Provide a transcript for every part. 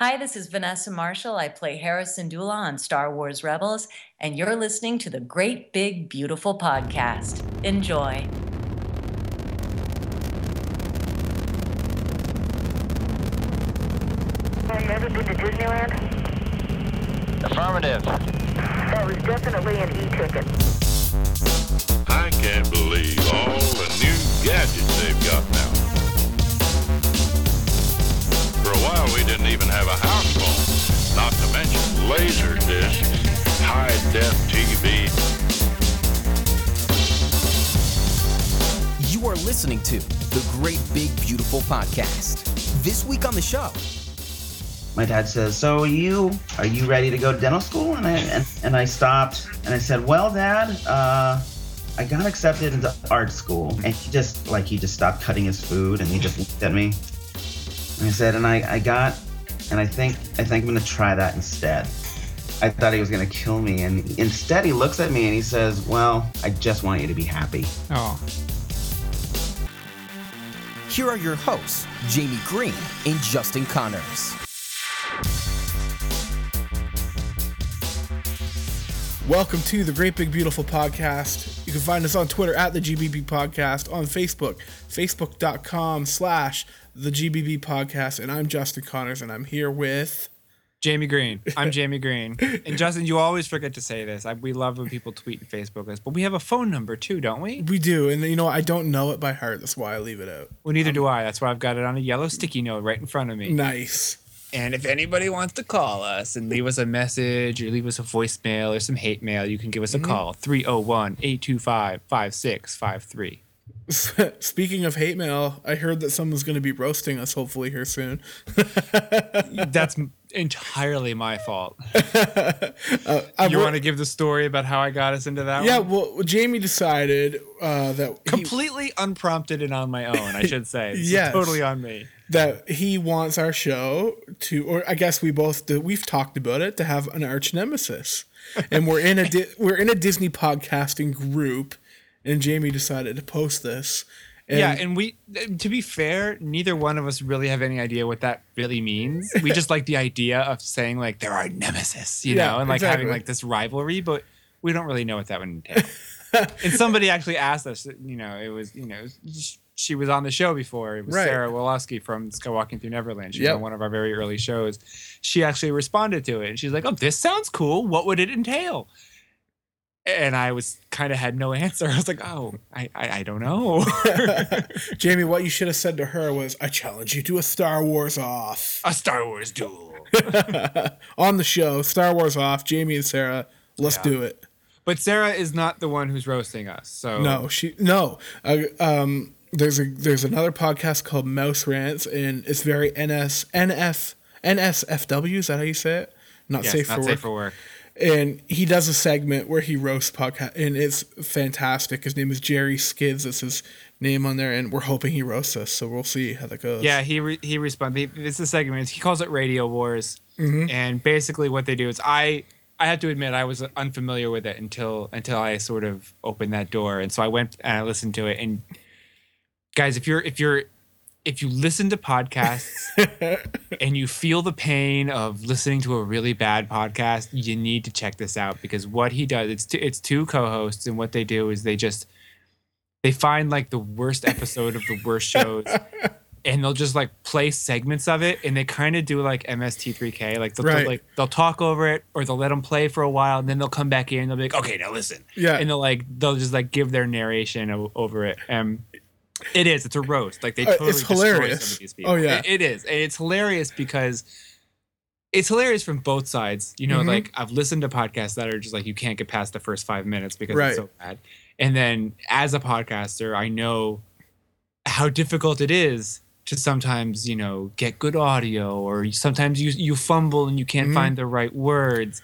Hi, this is Vanessa Marshall. I play Hera Syndulla on Star Wars Rebels, and you're listening to the Great Big Beautiful Podcast. Enjoy. Have you ever been to Disneyland? Affirmative. That was definitely an e-ticket. I can't believe all the new gadgets they've got now. For a while, we didn't even have a house phone, not to mention laser discs, high def TV. You are listening to the Great Big Beautiful Podcast. This week on the show, my dad says, "So are you are you ready to go to dental school?" And I and, and I stopped and I said, "Well, Dad, uh, I got accepted into art school." And he just like he just stopped cutting his food and he just looked at me. And I said, "And I I got and I think I think I'm gonna try that instead." I thought he was gonna kill me, and instead he looks at me and he says, "Well, I just want you to be happy." Oh, here are your hosts, Jamie Green and Justin Connors. welcome to the Great Big Beautiful Podcast. You can find us on Twitter at the GBB Podcast, on Facebook, facebook.com slash the GBB Podcast, and I'm Justin Connors, and I'm here with Jamie Green. I'm Jamie Green. And Justin, you always forget to say this. I, we love when people tweet and Facebook us, but we have a phone number too, don't we? We do, and you know I don't know it by heart. That's why I leave it out. Well, neither um, do I. That's why I've got it on a yellow sticky note right in front of me. Nice. And if anybody wants to call us and leave us a message or leave us a voicemail or some hate mail, you can give us a mm-hmm. call 301 825 5653. Speaking of hate mail, I heard that someone's going to be roasting us hopefully here soon. That's entirely my fault. uh, you want to give the story about how I got us into that yeah, one? well, Jamie decided uh, that. Completely he, unprompted and on my own, I should say. Yeah, totally on me. That he wants our show to, or I guess we both do, we've talked about it, to have an arch nemesis. and we're in a di- we're in a Disney podcasting group and Jamie decided to post this. And yeah, and we to be fair, neither one of us really have any idea what that really means. We just like the idea of saying like there are nemesis, you yeah, know, and like exactly. having like this rivalry, but we don't really know what that would entail. and somebody actually asked us, you know, it was, you know, she was on the show before. It was right. Sarah Wolowski from Skywalking Through Neverland. She yep. on one of our very early shows. She actually responded to it and she's like, "Oh, this sounds cool. What would it entail?" And I was kind of had no answer. I was like, oh, I, I, I don't know. Jamie, what you should have said to her was, I challenge you to a Star Wars off. A Star Wars duel. On the show, Star Wars off, Jamie and Sarah, let's yeah. do it. But Sarah is not the one who's roasting us. So No, she no. Uh, um there's a there's another podcast called Mouse Rants and it's very NS NF NSFW, is that how you say it? Not yes, safe not for safe work. for work and he does a segment where he roasts podcast, and it's fantastic. His name is Jerry Skids. That's his name on there, and we're hoping he roasts us. So we'll see how that goes. Yeah, he re- he responds. It's a segment. He calls it Radio Wars, mm-hmm. and basically what they do is I I have to admit I was unfamiliar with it until until I sort of opened that door, and so I went and I listened to it. And guys, if you're if you're if you listen to podcasts and you feel the pain of listening to a really bad podcast, you need to check this out because what he does it's t- it's two co-hosts and what they do is they just they find like the worst episode of the worst shows and they'll just like play segments of it and they kind of do like MST3K like they'll, right. like they'll talk over it or they'll let them play for a while and then they'll come back in and they'll be like okay now listen. Yeah. And they'll like they'll just like give their narration o- over it. And it is. It's a roast. Like they totally uh, it's hilarious. Some of these people. Oh yeah, it, it is. And it's hilarious because it's hilarious from both sides. You know, mm-hmm. like I've listened to podcasts that are just like you can't get past the first five minutes because right. it's so bad. And then as a podcaster, I know how difficult it is to sometimes you know get good audio or sometimes you you fumble and you can't mm-hmm. find the right words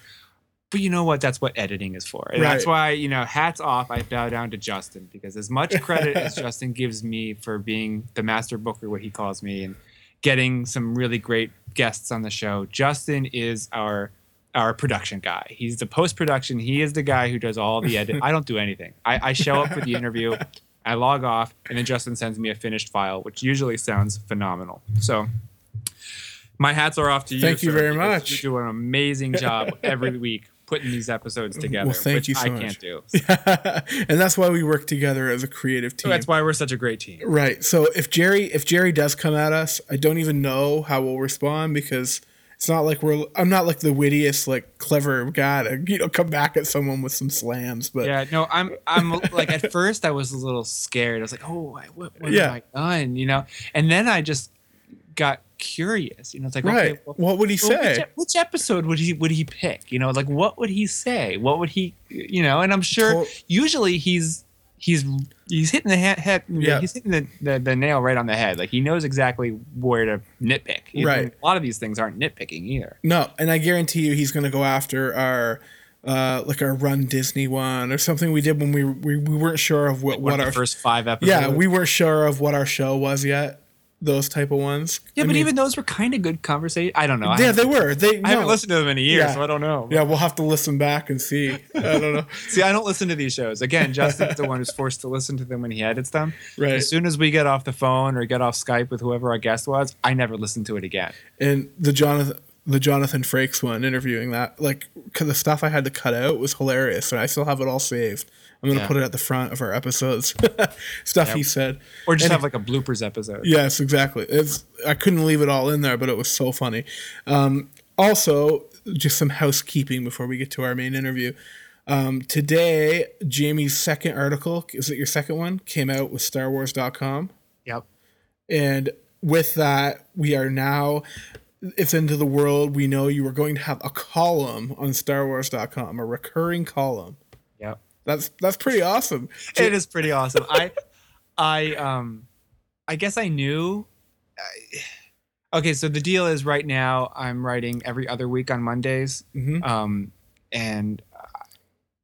but you know what? That's what editing is for. And right. that's why, you know, hats off, I bow down to Justin because as much credit as Justin gives me for being the master booker, what he calls me, and getting some really great guests on the show, Justin is our our production guy. He's the post production. He is the guy who does all the edit. I don't do anything. I, I show up for the interview, I log off, and then Justin sends me a finished file, which usually sounds phenomenal. So My hats are off to you. Thank you sir, very much. You do an amazing job every week putting these episodes together. Well, thank which you so I much. can't do. and that's why we work together as a creative So team. that's why we're such a great team. Right. So if Jerry if Jerry does come at us, I don't even know how we'll respond because it's not like we're I'm not like the wittiest, like clever guy to, you know, come back at someone with some slams. But Yeah, no, I'm I'm like at first I was a little scared. I was like, oh, I- what, what Yeah. have I done? You know, and then I just got curious. You know, it's like, right. okay, well, what would he well, say? ep- which episode would he would he pick? You know, like what would he say? What would he? You know, and I'm sure usually he's he's he's hitting the head, head Yeah. he's hitting the, the the nail right on the head. Like he knows exactly where to nitpick. You know, Right. A lot of these things aren't nitpicking either. No, and I guarantee you he's gonna go after our uh like our run Disney one or something we did when we we, we weren't sure of what, One what our the first five episodes. Yeah, we weren't sure of what our show was yet. Those type of ones. Yeah, I but mean- even those were kind of good conversation. I don't know. I Yeah, they were. They I haven't listened to them in a year, Yeah. so I don't know. Yeah, we'll have to listen back and see. I don't know. See, I don't listen to these shows. Again, Justin's the one who's forced to listen to them when he edits them. Right. As soon as we get off the phone or get off Skype with whoever our guest was, I never listen to it again. and the Jonathan the Jonathan Frakes one interviewing that like 'cause the stuff I had to cut out was hilarious and I still have it all saved. I'm gonna Yeah. put it at the front of our episodes. stuff he said. Or just And- have like a bloopers episode. Yes, exactly. It's I couldn't leave it all in there, but it was so funny. Um, also, just some housekeeping before we get to our main interview. Um, today, Jamie's second article is it your second one? Came out with StarWars.com. Yep. And with that, we are now it's into the world. We know you are going to have a column on StarWars.com, a recurring column. That's that's pretty awesome. It is pretty awesome. I, I, um, I guess I knew. I, okay, so the deal is right now I'm writing every other week on Mondays. Mhm. Um, and uh,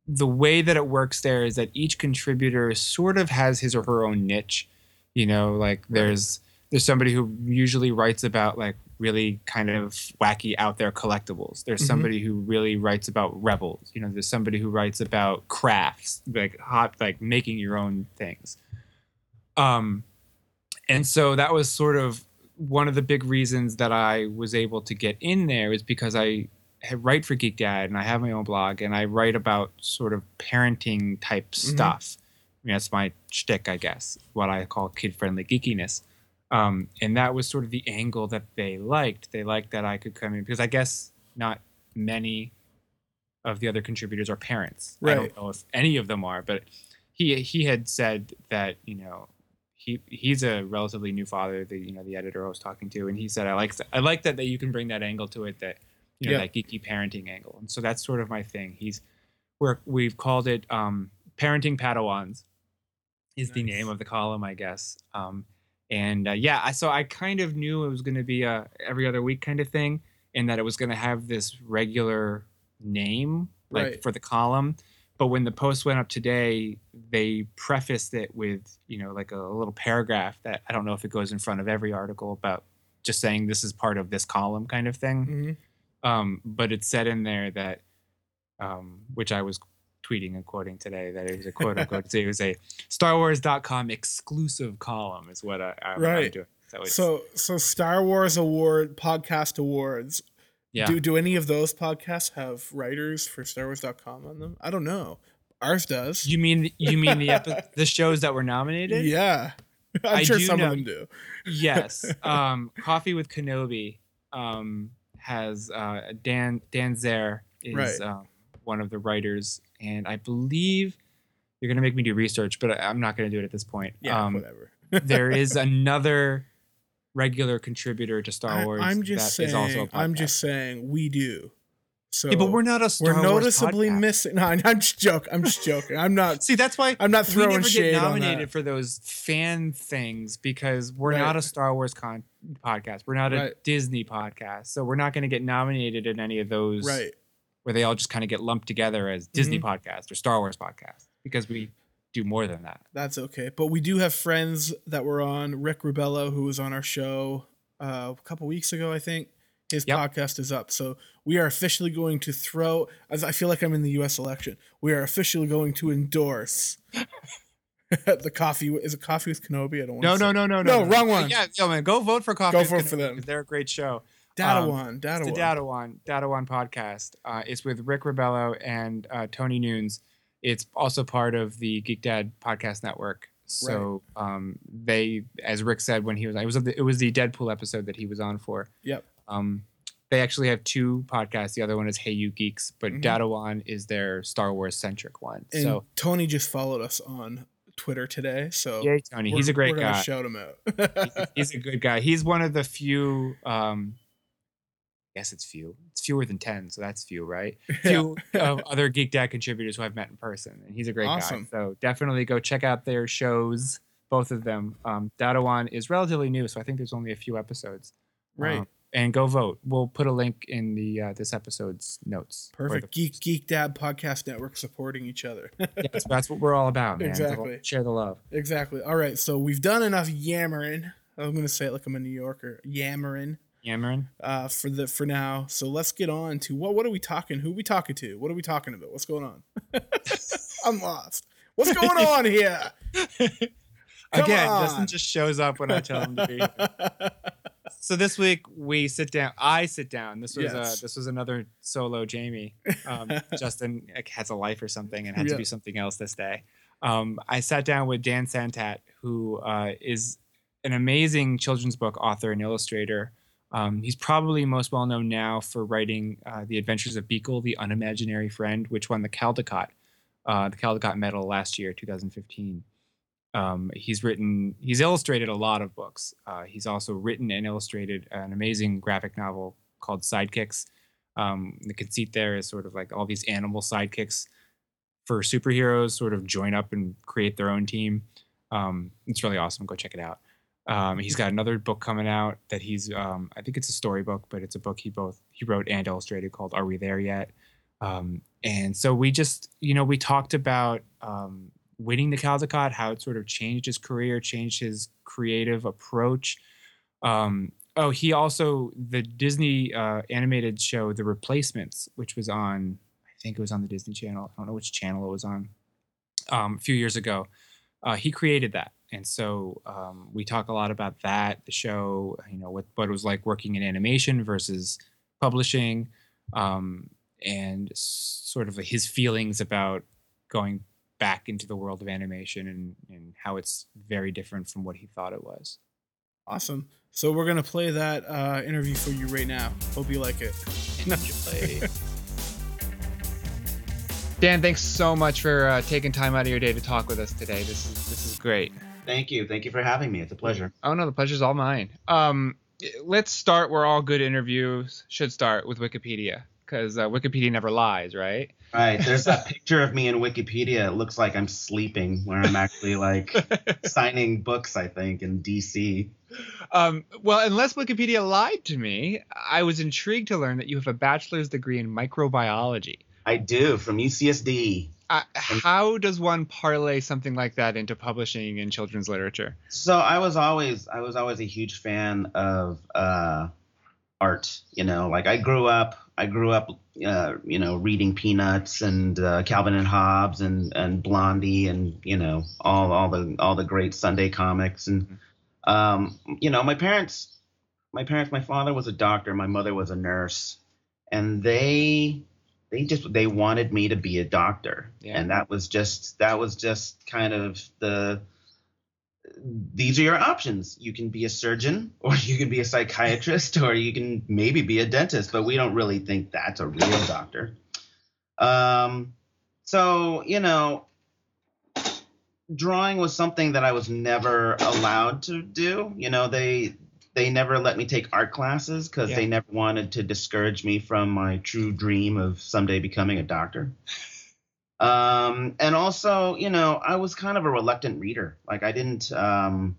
the way that it works there is that each contributor sort of has his or her own niche. You know, like there's there's somebody who usually writes about like really kind of wacky out there collectibles. There's Mhm. somebody who really writes about rebels. You know, there's somebody who writes about crafts, like hot like making your own things. Um and so that was sort of one of the big reasons that I was able to get in there is because I I write for Geek Dad and I have my own blog and I write about sort of parenting type stuff. I mean, that's my shtick, I guess, what I call kid friendly geekiness. Um, and that was sort of the angle that they liked. They liked that I could come in because I guess not many of the other contributors are parents. I don't know if any of them are, but he he had said that you know he he's a relatively new father. The you know the editor I was talking to, and he said I like I like that that you can bring that angle to it that you know Yeah. that geeky parenting angle, and so that's sort of my thing. He's we're we've called it um, parenting Padawans is the name of the column, I guess. Um, and uh, yeah, I, so I kind of knew it was going to be a every other week kind of thing, and that it was going to have this regular name like Right. for the column. But when the post went up today, they prefaced it with you know like a, little paragraph that I don't know if it goes in front of every article about just saying this is part of this column kind of thing. Mhm. Um, but it said in there that, um, which I was tweeting and quoting today, that it was a quote unquote, it was a Star Wars.com exclusive column is what I, I, I'm Right. doing. So, So so Star Wars award podcast awards. yeah. Do do any of those podcasts have writers for StarWars.com on them? I don't know. Ours does. you mean you mean the epi- the shows that were nominated? yeah. I'm I sure some know- of them do. Yes. Um, Coffee with Kenobi um, has uh, Dan Dan Zehr is Right. um, one of the writers, and I believe you're going to make me do research, but I, I'm not going to do it at this point. Yeah, um, whatever. there is another regular contributor to Star Wars. I'm just that is saying. also a I'm just saying we do. So Yeah, but we're not a Star Wars. we're noticeably podcast. missing. No, I'm just joking. I'm just joking. I'm not. See, that's why I'm not we never shade get nominated for those fan things because we're Right. not a Star Wars con- podcast. We're not a Right. Disney podcast, so we're not going to get nominated in any of those Right. Where they all just kind of get lumped together as Disney Mhm. podcast or Star Wars podcast because we do more than that. That's okay. But we do have friends that were on. Rick Rubello, who was on our show uh, a couple weeks ago, I think. His Yep. podcast is up. So we are officially going to throw, as I feel like I'm in the US election, we are officially going to endorse the coffee. Is it Coffee with Kenobi? I don't want No, to no, no, no, no, No, wrong one. Yeah, yo, man, go vote for Coffee. Go vote Kenobi for them. They're a great show. Dadawan, Dadawan. It's the Dadawan, Dadawan podcast. Uh, it's with Rick Ribello and uh, Tony Nunes. It's also part of the Geek Dad podcast network. So um, they, as Rick said when he was, it was the, it was the Deadpool episode that he was on for. Yep. Um, they actually have two podcasts. The other one is Hey You Geeks, but Mhm. Dadawan is their Star Wars centric one. And so Tony just followed us on Twitter today, so yay, Tony! He's a great we're guy. Shout him out. he's a good guy. He's one of the few. Um, guess it's few. It's fewer than ten, so that's few, right? Few of other Geek Dad contributors who I've met in person, and he's a great Awesome. guy. So definitely go check out their shows, both of them. Um, Dadawan is relatively new, so I think there's only a few episodes. right. Um, and go vote. We'll put a link in the uh, this episode's notes. Perfect. Geek Geek Dad podcast network supporting each other. Yeah, that's, that's what we're all about, man. Exactly. Share the love. exactly. All right. So we've done enough yammering. I'm gonna say it like I'm a New Yorker. Yammering. Yammering. Uh, for the for now. So let's get on to what what are we talking? Who are we talking to? What are we talking about? What's going on? I'm lost. What's going on here? Come Again, on. Justin just shows up when I tell him to be. here. so this week we sit down. I sit down. This was Yes. uh, this was another solo Jamie. Um, Justin like, has a life or something and had Yeah. to do something else this day. Um, I sat down with Dan Santat, who uh, is an amazing children's book author and illustrator. Um, he's probably most well known now for writing uh, The Adventures of Beekle, the Unimaginary Friend, which won the Caldecott, uh, the Caldecott Medal last year, 2015. Um, he's written, he's illustrated a lot of books. Uh, he's also written and illustrated an amazing graphic novel called Sidekicks. Um, the conceit there is sort of like all these animal sidekicks for superheroes sort of join up and create their own team. Um, it's really awesome. Go check it out. Um, he's got another book coming out that he's, um, I think it's a storybook, but it's a book he both he wrote and illustrated called "Are We There Yet?" Um, and so we just, you know, we talked about um, winning the Caldecott, how it sort of changed his career, changed his creative approach. Um, oh, he also the Disney uh, animated show The Replacements, which was on, I think it was on the Disney Channel. I don't know which channel it was on. Um, a few years ago, uh, he created that, and so um, we talk a lot about that, the show, you know, what what it was like working in animation versus publishing, um, and sort of his feelings about going back into the world of animation and, and how it's very different from what he thought it was. Awesome. So we're gonna play that uh, interview for you right now. Hope you like it. Dan, thanks so much for uh, taking time out of your day to talk with us today. This is this is great. Thank you. Thank you for having me. It's a pleasure. Oh no, the pleasure's all mine. Um, let's start where all good interviews should start with Wikipedia, because uh, Wikipedia never lies, right? Right. There's that picture of me in Wikipedia. It looks like I'm sleeping, where I'm actually like signing books, I think, in DC. Um, well, unless Wikipedia lied to me, I was intrigued to learn that you have a bachelor's degree in microbiology. I do from UCSD. Uh, how does one parlay something like that into publishing in children's literature? So I was always I was always a huge fan of uh, art. You know, like I grew up I grew up uh, you know reading Peanuts and uh, Calvin and Hobbes and and Blondie and you know all all the all the great Sunday comics and um, you know my parents my parents my father was a doctor my mother was a nurse and they they just they wanted me to be a doctor Yeah. and that was just that was just kind of the these are your options. You can be a surgeon, or you can be a psychiatrist, or you can maybe be a dentist, but we don't really think that's a real doctor. Um, so, you know, drawing was something that I was never allowed to do. You know, they they never let me take art classes because Yeah. they never wanted to discourage me from my true dream of someday becoming a doctor. Um, and also, you know, I was kind of a reluctant reader. Like I didn't, um,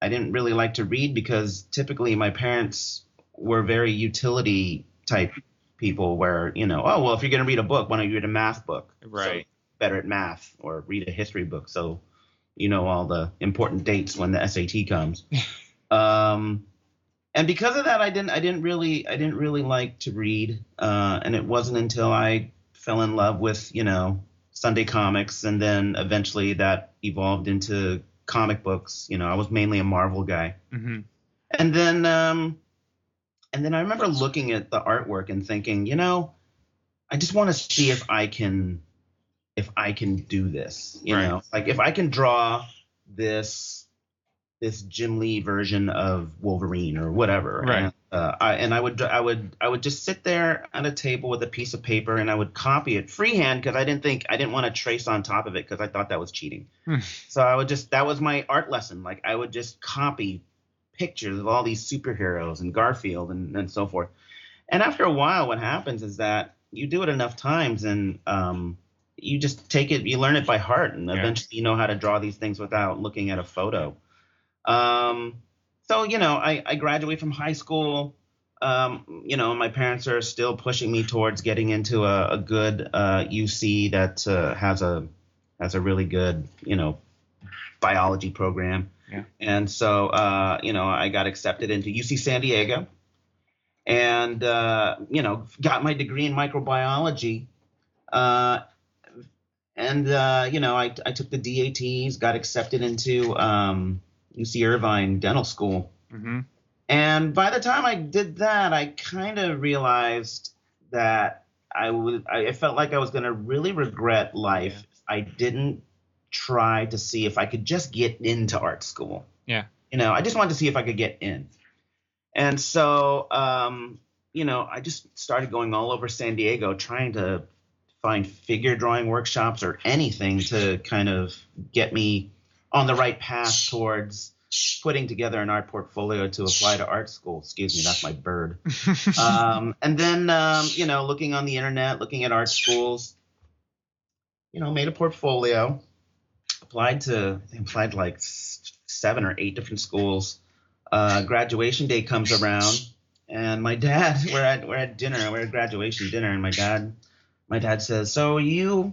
I didn't really like to read because typically my parents were very utility type people where, you know, oh, well, if you're going to read a book, why don't you read a math book? Right. So better at math or read a history book. So, you know, all the important dates when the SAT comes. um, and because of that, I didn't, I didn't really, I didn't really like to read. Uh, and it wasn't until I fell in love with, you know, Sunday comics, and then eventually that evolved into comic books. You know, I was mainly a Marvel guy, Mm-hmm. and then, um, and then I remember looking at the artwork and thinking, you know, I just want to see if I can if I can do this. You Right. know, like if I can draw this this Jim Lee version of Wolverine or whatever. Right. And, uh, I, and I would I would I would just sit there at a table with a piece of paper and I would copy it freehand because I didn't think I didn't want to trace on top of it because I thought that was cheating. Hmm. so I would just that was my art lesson. Like I would just copy pictures of all these superheroes and Garfield and, and so forth. And after a while, what happens is that you do it enough times and um, you just take it, you learn it by heart, and Yeah. eventually you know how to draw these things without looking at a photo. Um, so you know, I, I graduate from high school. Um, you know, my parents are still pushing me towards getting into a, a good uh, UC that uh, has a has a really good you know biology program. Yeah. And so uh, you know, I got accepted into UC San Diego, and uh, you know, got my degree in microbiology. Uh, and uh, you know, I, I took the DATs, got accepted into um, UC Irvine Dental School. hmm And by the time I did that, I kind of realized that I would I felt like I was going to really regret life. If I didn't try to see if I could just get into art school. Yeah. You know, I just wanted to see if I could get in. And so, um, you know, I just started going all over San Diego trying to find figure drawing workshops or anything to kind of get me on the right path towards putting together an art portfolio to apply to art school. Excuse me, that's my bird. Um, and then, um, you know, looking on the internet, looking at art schools, you know, made a portfolio, applied to, applied to like seven or eight different schools. Uh, graduation day comes around, and my dad, we're at we're at dinner, we're at graduation dinner, and my dad, my dad says, "So you,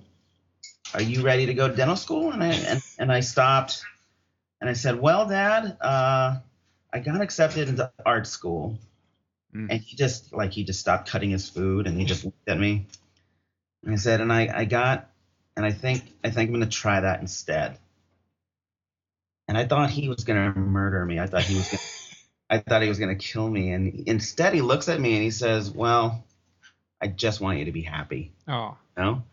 are you ready to go to dental school?" And I and, and I stopped, and I said, "Well, Dad, uh, I got accepted into art school." Mm. And he just like he just stopped cutting his food, and he just looked at me, and I said, "And I I got, and I think I think I'm gonna try that instead." And I thought he was gonna murder me. I thought he was gonna. I thought he was going to kill me. And instead, he looks at me and he says, Well, I just want you to be happy. oh, You know?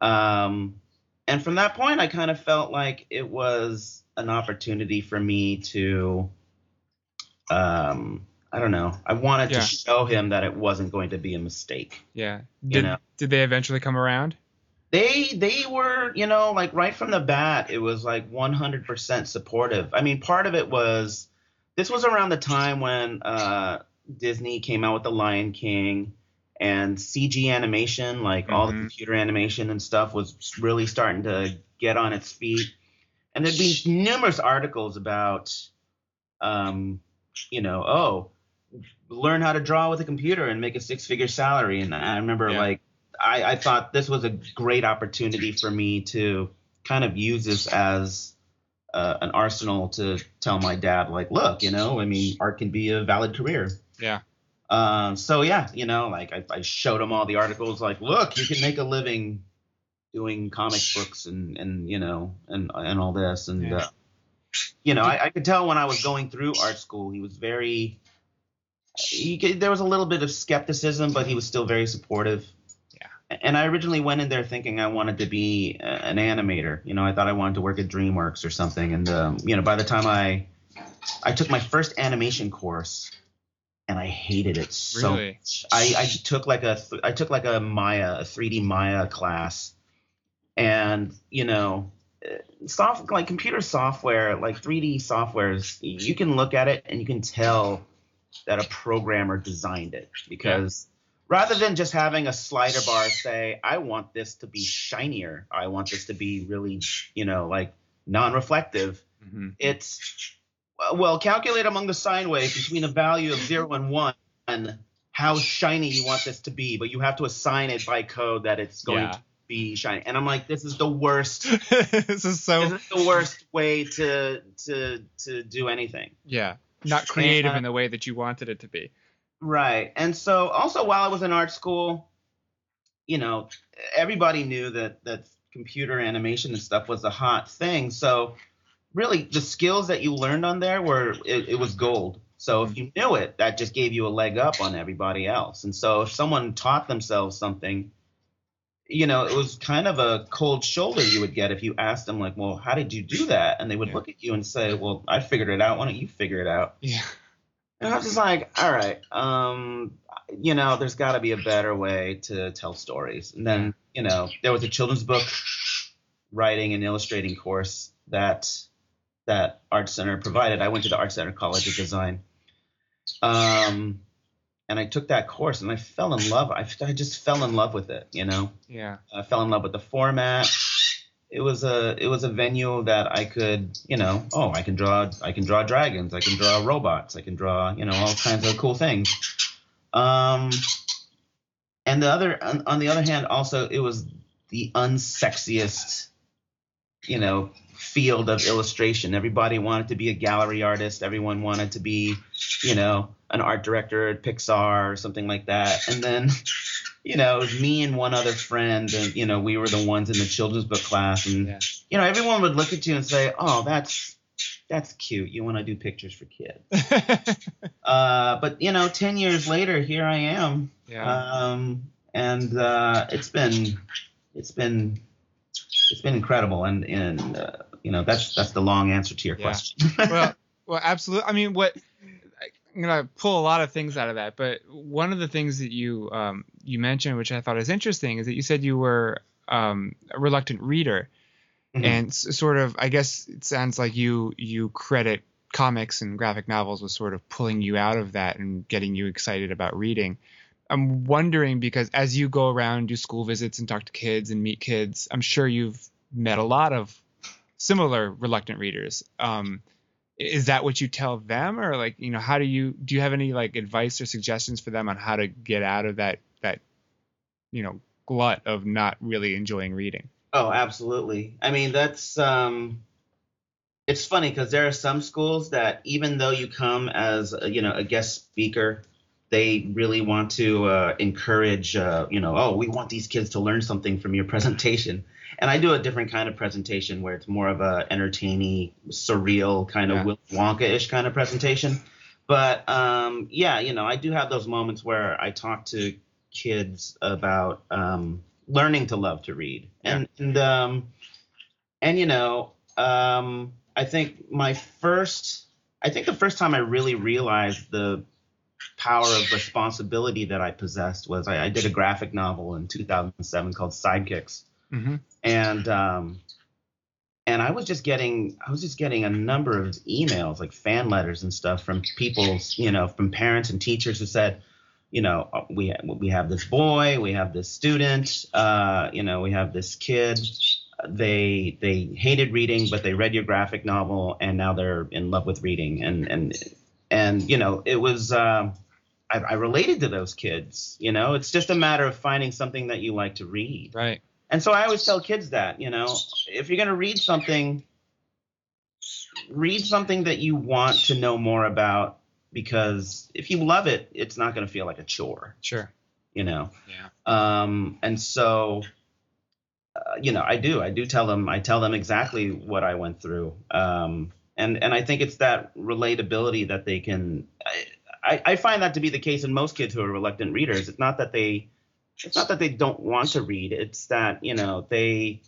Um, and from that point, I kind of felt like it was an opportunity for me to, um, I don't know, I wanted Yeah. to show him that it wasn't going to be a mistake. yeah. You know. did they eventually come around? they they were you know like right from the bat it was like 100% supportive i mean part of it was this was around the time when uh disney came out with the lion king and cg animation like all the Mhm. computer animation and stuff was really starting to get on its feet and there'd been numerous articles about um you know oh learn how to draw with a computer and make a six figure salary and i remember Yeah. like I, I thought this was a great opportunity for me to kind of use this as uh, an arsenal to tell my dad, like, look, you know, I mean, art can be a valid career. Yeah. Um, so yeah, you know, like I, I showed him all the articles, like, look, you can make a living doing comic books and and you know and and all this, and Yeah. uh, you know, I, I could tell when I was going through art school, he was very. He, there was a little bit of skepticism, but he was still very supportive. yeah And I originally went in there thinking I wanted to be a- an animator. You know, I thought I wanted to work at DreamWorks or something. And um, you know, by the time I I took my first animation course, and I hated it so Really? much. I, I took like a th- I took like a Maya, a 3D Maya class, and you know, uh, soft like computer software, like 3D softwares, you can look at it and you can tell that a programmer designed it. Because rather than just having a slider bar say, I want this to be shinier, I want this to be really, you know, like non-reflective, hmm it's well calculate among the sine waves between a value of zero and one how shiny you want this to be, but you have to assign it by code that it's going Yeah. to be shiny. And I'm like, this is the worst. this is so this is the worst way to to to do anything. yeah, not creative uh, in the way that you wanted it to be. Right. And so also while I was in art school, you know, everybody knew that that computer animation and stuff was a hot thing. So really the skills that you learned on there were it, it was gold. So if you knew it, that just gave you a leg up on everybody else. And so if someone taught themselves something, you know, it was kind of a cold shoulder you would get if you asked them, like, well, how did you do that? And they would Yeah. look at you and say, well, I figured it out. Why don't you figure it out? Yeah. And I was just like, all right, um, you know, there's got to be a better way to tell stories. And then, you know, there was a children's book writing and illustrating course that that Art Center provided. I went to the Art Center College of Design, um, and I took that course, and I fell in love. I, I just fell in love with it. You know, Yeah. I fell in love with the format. It was a it was a venue that I could you know oh I can draw I can draw dragons I can draw robots I can draw you know all kinds of cool things. Um, and the other on, on the other hand also it was the unsexiest you know field of illustration. Everybody wanted to be a gallery artist. Everyone wanted to be you know an art director at Pixar or something like that. And then you know, it was me and one other friend, and you know, we were the ones in the children's book class, and Yeah. you know, everyone would look at you and say, "Oh, that's that's cute. You want to do pictures for kids." uh, but you know, ten years later, here I am, yeah. um, and uh, it's been it's been it's been incredible, and and uh, you know, that's that's the long answer to your Yeah. question. well, well, absolutely. I mean, what I'm gonna pull a lot of things out of that, but one of the things that you um, you mentioned, which I thought is interesting, is that you said you were um, a reluctant reader, Mhm. and s- sort of, I guess it sounds like you you credit comics and graphic novels with sort of pulling you out of that and getting you excited about reading. I'm wondering because as you go around, do school visits and talk to kids and meet kids, I'm sure you've met a lot of similar reluctant readers. Um, is that what you tell them, or like you know, how do you do you have any like advice or suggestions for them on how to get out of that that you know glut of not really enjoying reading? Oh, absolutely. I mean, that's um it's funny because there are some schools that even though you come as a, you know a guest speaker, they really want to uh, encourage uh, you know oh we want these kids to learn something from your presentation. And I do a different kind of presentation where it's more of a entertaining, surreal kind of Yeah. Willy Wonka-ish kind of presentation. But um, yeah, you know, I do have those moments where I talk to kids about um, learning to love to read, and and um, and you know, um, I think my first, I think the first time I really realized the power of responsibility that I possessed was I, I did a graphic novel in 2007 called Sidekicks, Mm-hmm. and um, and I was just getting I was just getting a number of emails like fan letters and stuff from people you know from parents and teachers who said you know uh, we we have this boy we have this student uh, you know we have this kid they they hated reading but they read your graphic novel and now they're in love with reading and and and you know it was um I, I related to those kids you know it's just a matter of finding something that you like to read Right. And so I always tell kids that, you know, if you're going to read something, read something that you want to know more about because if you love it, it's not going to feel like a chore, Sure. you know. Yeah. Um, and so, uh, you know, I do, I do tell them, I tell them exactly what I went through. Um, and and I think it's that relatability that they can. I, I, I find that to be the case in most kids who are reluctant readers. It's not that they it's not that they don't want to read it's that you know they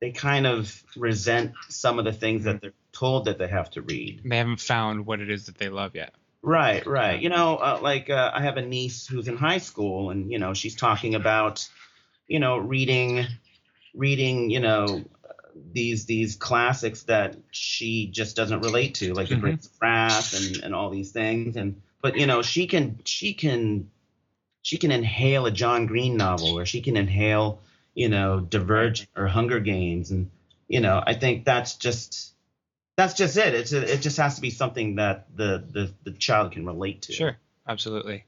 they kind of resent some of the things that they're told that they have to read They haven't found what it is that they love yet. right right you know uh, like uh, i have a niece who's in high school and you know she's talking about you know reading reading you know these these classics that she just doesn't relate to like the Mhm. Great Wrath and and all these things and but you know she can she can she can inhale a John Green novel or she can inhale you know Divergent or Hunger Games. And you know I think that's just that's just it. It's a, it just has to be something that the the the child can relate to. Sure, absolutely.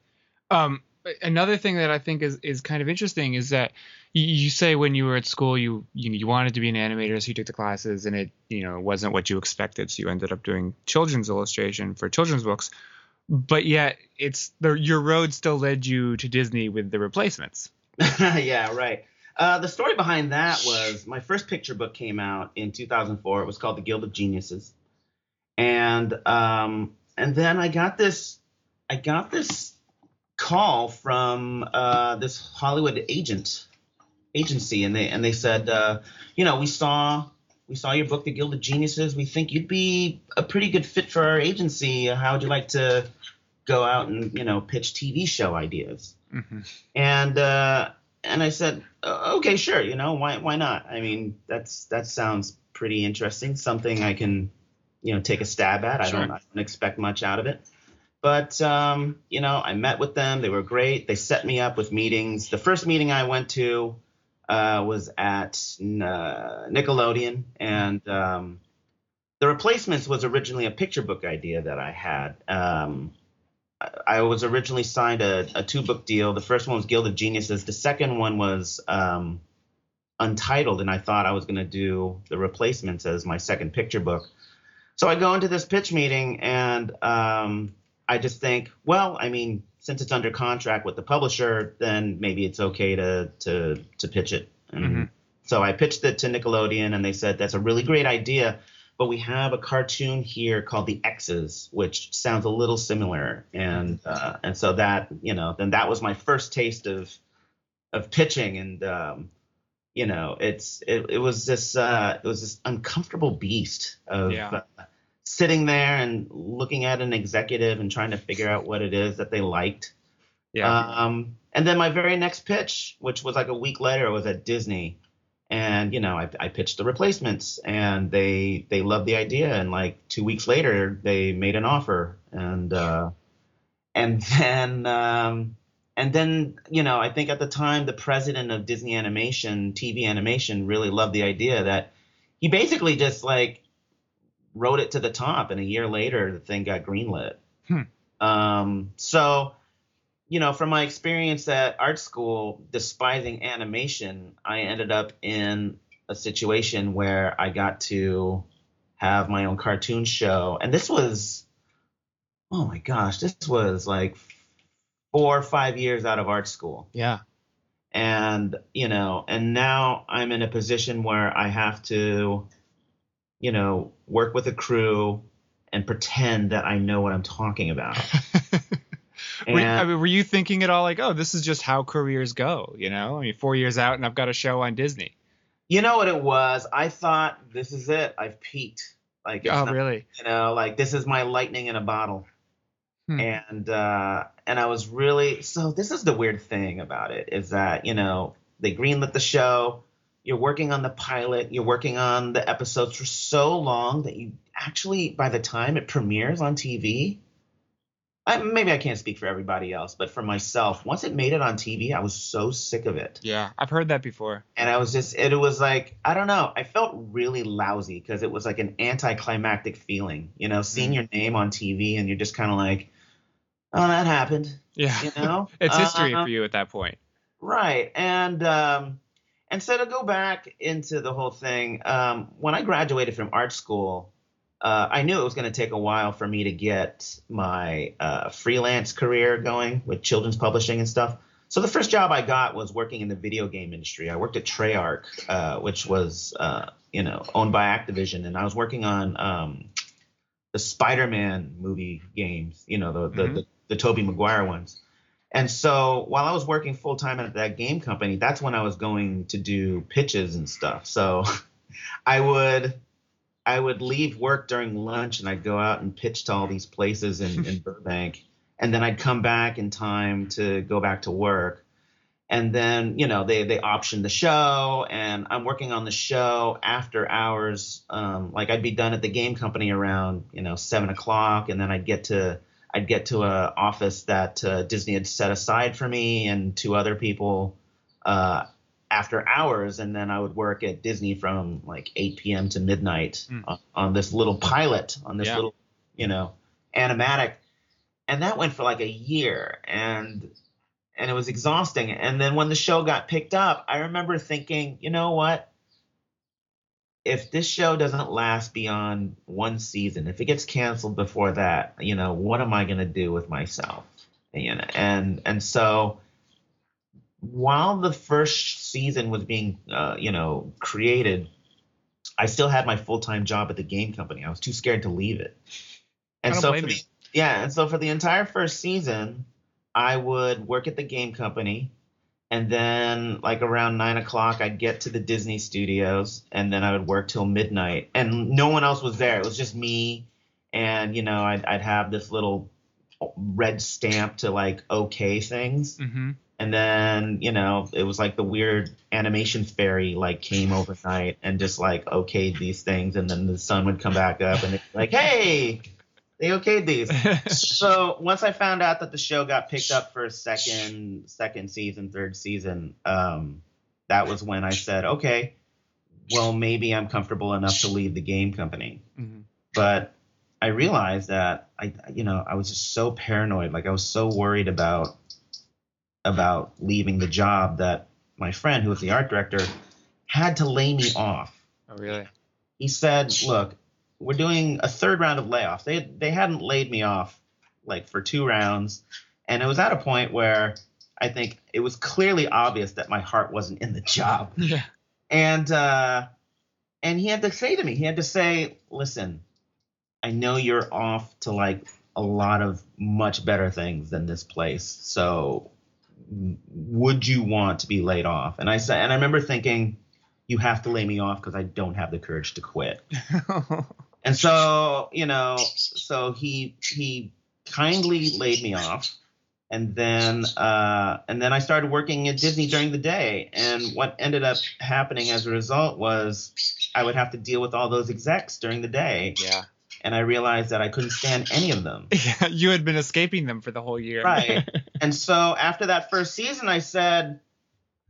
Um, another thing that I think is, is kind of interesting is that you, you say when you were at school you, you you wanted to be an animator, so you took the classes, and it you know wasn't what you expected, so you ended up doing children's illustration for children's books. But yet, it's the your road still led you to Disney with the replacements. yeah, right. Uh, the story behind that was my first picture book came out in 2004. It was called The Guild of Geniuses, and um, and then I got this, I got this call from uh, this Hollywood agent agency, and they and they said, uh, you know, we saw we saw your book, The Guild of Geniuses. We think you'd be a pretty good fit for our agency. How would you like to go out and you know pitch TV show ideas? Mm-hmm. And uh, and I said, "Uh, okay, sure. You know, why why not? I mean, that's that sounds pretty interesting. Something I can you know take a stab at. I don't I don't expect much out of it. But um, you know, I met with them. They were great. They set me up with meetings. The first meeting I went to uh, was at uh, Nickelodeon, and um, the replacements was originally a picture book idea that I had. Um, I- was originally signed a, a two book deal. The first one was Guild of Geniuses. The second one was um, Untitled, and I thought I was going to do the replacements as my second picture book. So I go into this pitch meeting, and um, I just think, well, I mean, since it's under contract with the publisher, then maybe it's okay to to to pitch it. And Mhm. so I pitched it to Nickelodeon, and they said that's a really great idea, but we have a cartoon here called The X's, which sounds a little similar, and uh, and so that you know, then that was my first taste of of pitching, and um, you know, it's it, it was this uh, it was this uncomfortable beast of Yeah. uh, sitting there and looking at an executive and trying to figure out what it is that they liked. Yeah. Um, and then my very next pitch, which was like a week later, was at Disney, and you know I, I pitched the replacements, and they they loved the idea, and like two weeks later they made an offer, and uh, and then um, and then you know I think at the time the president of Disney Animation TV Animation really loved the idea that he basically just like wrote it to the top, and a year later the thing got greenlit. Hmm. Um, so you know, from my experience at art school, despising animation, I ended up in a situation where I got to have my own cartoon show. And this was, oh my gosh, this was like four or five years out of art school. yeah. And, you know, and now I'm in a position where I have to, you know, work with a crew and pretend that I know what I'm talking about. Were, you- I mean, were you thinking at all like, oh, this is just how careers go? You know, I mean, four years out and I've got a show on Disney. You know what it was? I thought this is it. I've peaked. Like, oh, not- really? you know, like this is my lightning in a bottle. Hmm. And uh, and I was really so. This is the weird thing about it is that you know they greenlit the show. You're working on the pilot. You're working on the episodes for so long that you actually, by the time it premieres on TV, I, maybe I can't speak for everybody else, but for myself, once it made it on TV, I was so sick of it Yeah, I've heard that before. and I was just it was like I don't know I felt really lousy because it was like an anticlimactic feeling you know seeing Mm. your name on TV and you're just kind of like oh that happened Yeah. you know it's history Uh, for you at that point. right and um and so to go back into the whole thing um when I graduated from art school uh, I knew it was going to take a while for me to get my uh, freelance career going with children's publishing and stuff. So the first job I got was working in the video game industry. I worked at Treyarch, uh, which was uh, you know owned by Activision, and I was working on um, the Spider-Man movie games. You know the the, Mhm. the the Tobey Maguire ones. And so while I was working full time at that game company, that's when I was going to do pitches and stuff. So I would I would leave work during lunch and I'd go out and pitch to all these places in, in Burbank. And then I'd come back in time to go back to work. And then, you know, they, they optioned the show and I'm working on the show after hours. Um, like I'd be done at the game company around, you know, seven o'clock. And then I'd get to, I'd get to an office that uh, Disney had set aside for me and two other people uh, after hours, and then I would work at Disney from like 8 p.m. to midnight Hmm. on, on this little pilot, on this Yeah. little, you know, animatic, and that went for like a year, and and it was exhausting. And then when the show got picked up, I remember thinking, you know what? If this show doesn't last beyond one season, if it gets canceled before that, you know, what am I going to do with myself? You know, and and so while the first season was being, uh, you know, created, I still had my full time job at the game company. I was too scared to leave it, and so for the, Yeah, and so for the entire first season, I would work at the game company, and then like around nine o'clock, I'd get to the Disney studios, and then I would work till midnight, and no one else was there. It was just me, and you know, I'd I'd have this little red stamp to like okay things. Mm-hmm. And then, you know, it was like the weird animation fairy like came overnight and just like okayed these things and then the sun would come back up and it's like, hey, they okayed these. so once I found out that the show got picked up for a second second season, third season, um, that was when I said, okay, well maybe I'm comfortable enough to leave the game company. Mhm. But I realized that I you know, I was just so paranoid, like I was so worried about about leaving the job that my friend who was the art director had to lay me off Oh, really? he said, "Look, we're doing a third round of layoffs. They they hadn't laid me off like for two rounds, and it was at a point where I think it was clearly obvious that my heart wasn't in the job. Yeah. And uh, and he had to say to me, he had to say, "Listen, I know you're off to like a lot of much better things than this place. So would you want to be laid off?" And I said, and I remember thinking, "You have to lay me off because I don't have the courage to quit." And so, you know, so he he kindly laid me off, and then uh, and then I started working at Disney during the day. And what ended up happening as a result was I would have to deal with all those execs during the day, yeah. and I realized that I couldn't stand any of them. Yeah. You had been escaping them for the whole year. Right. And so after that first season, I said,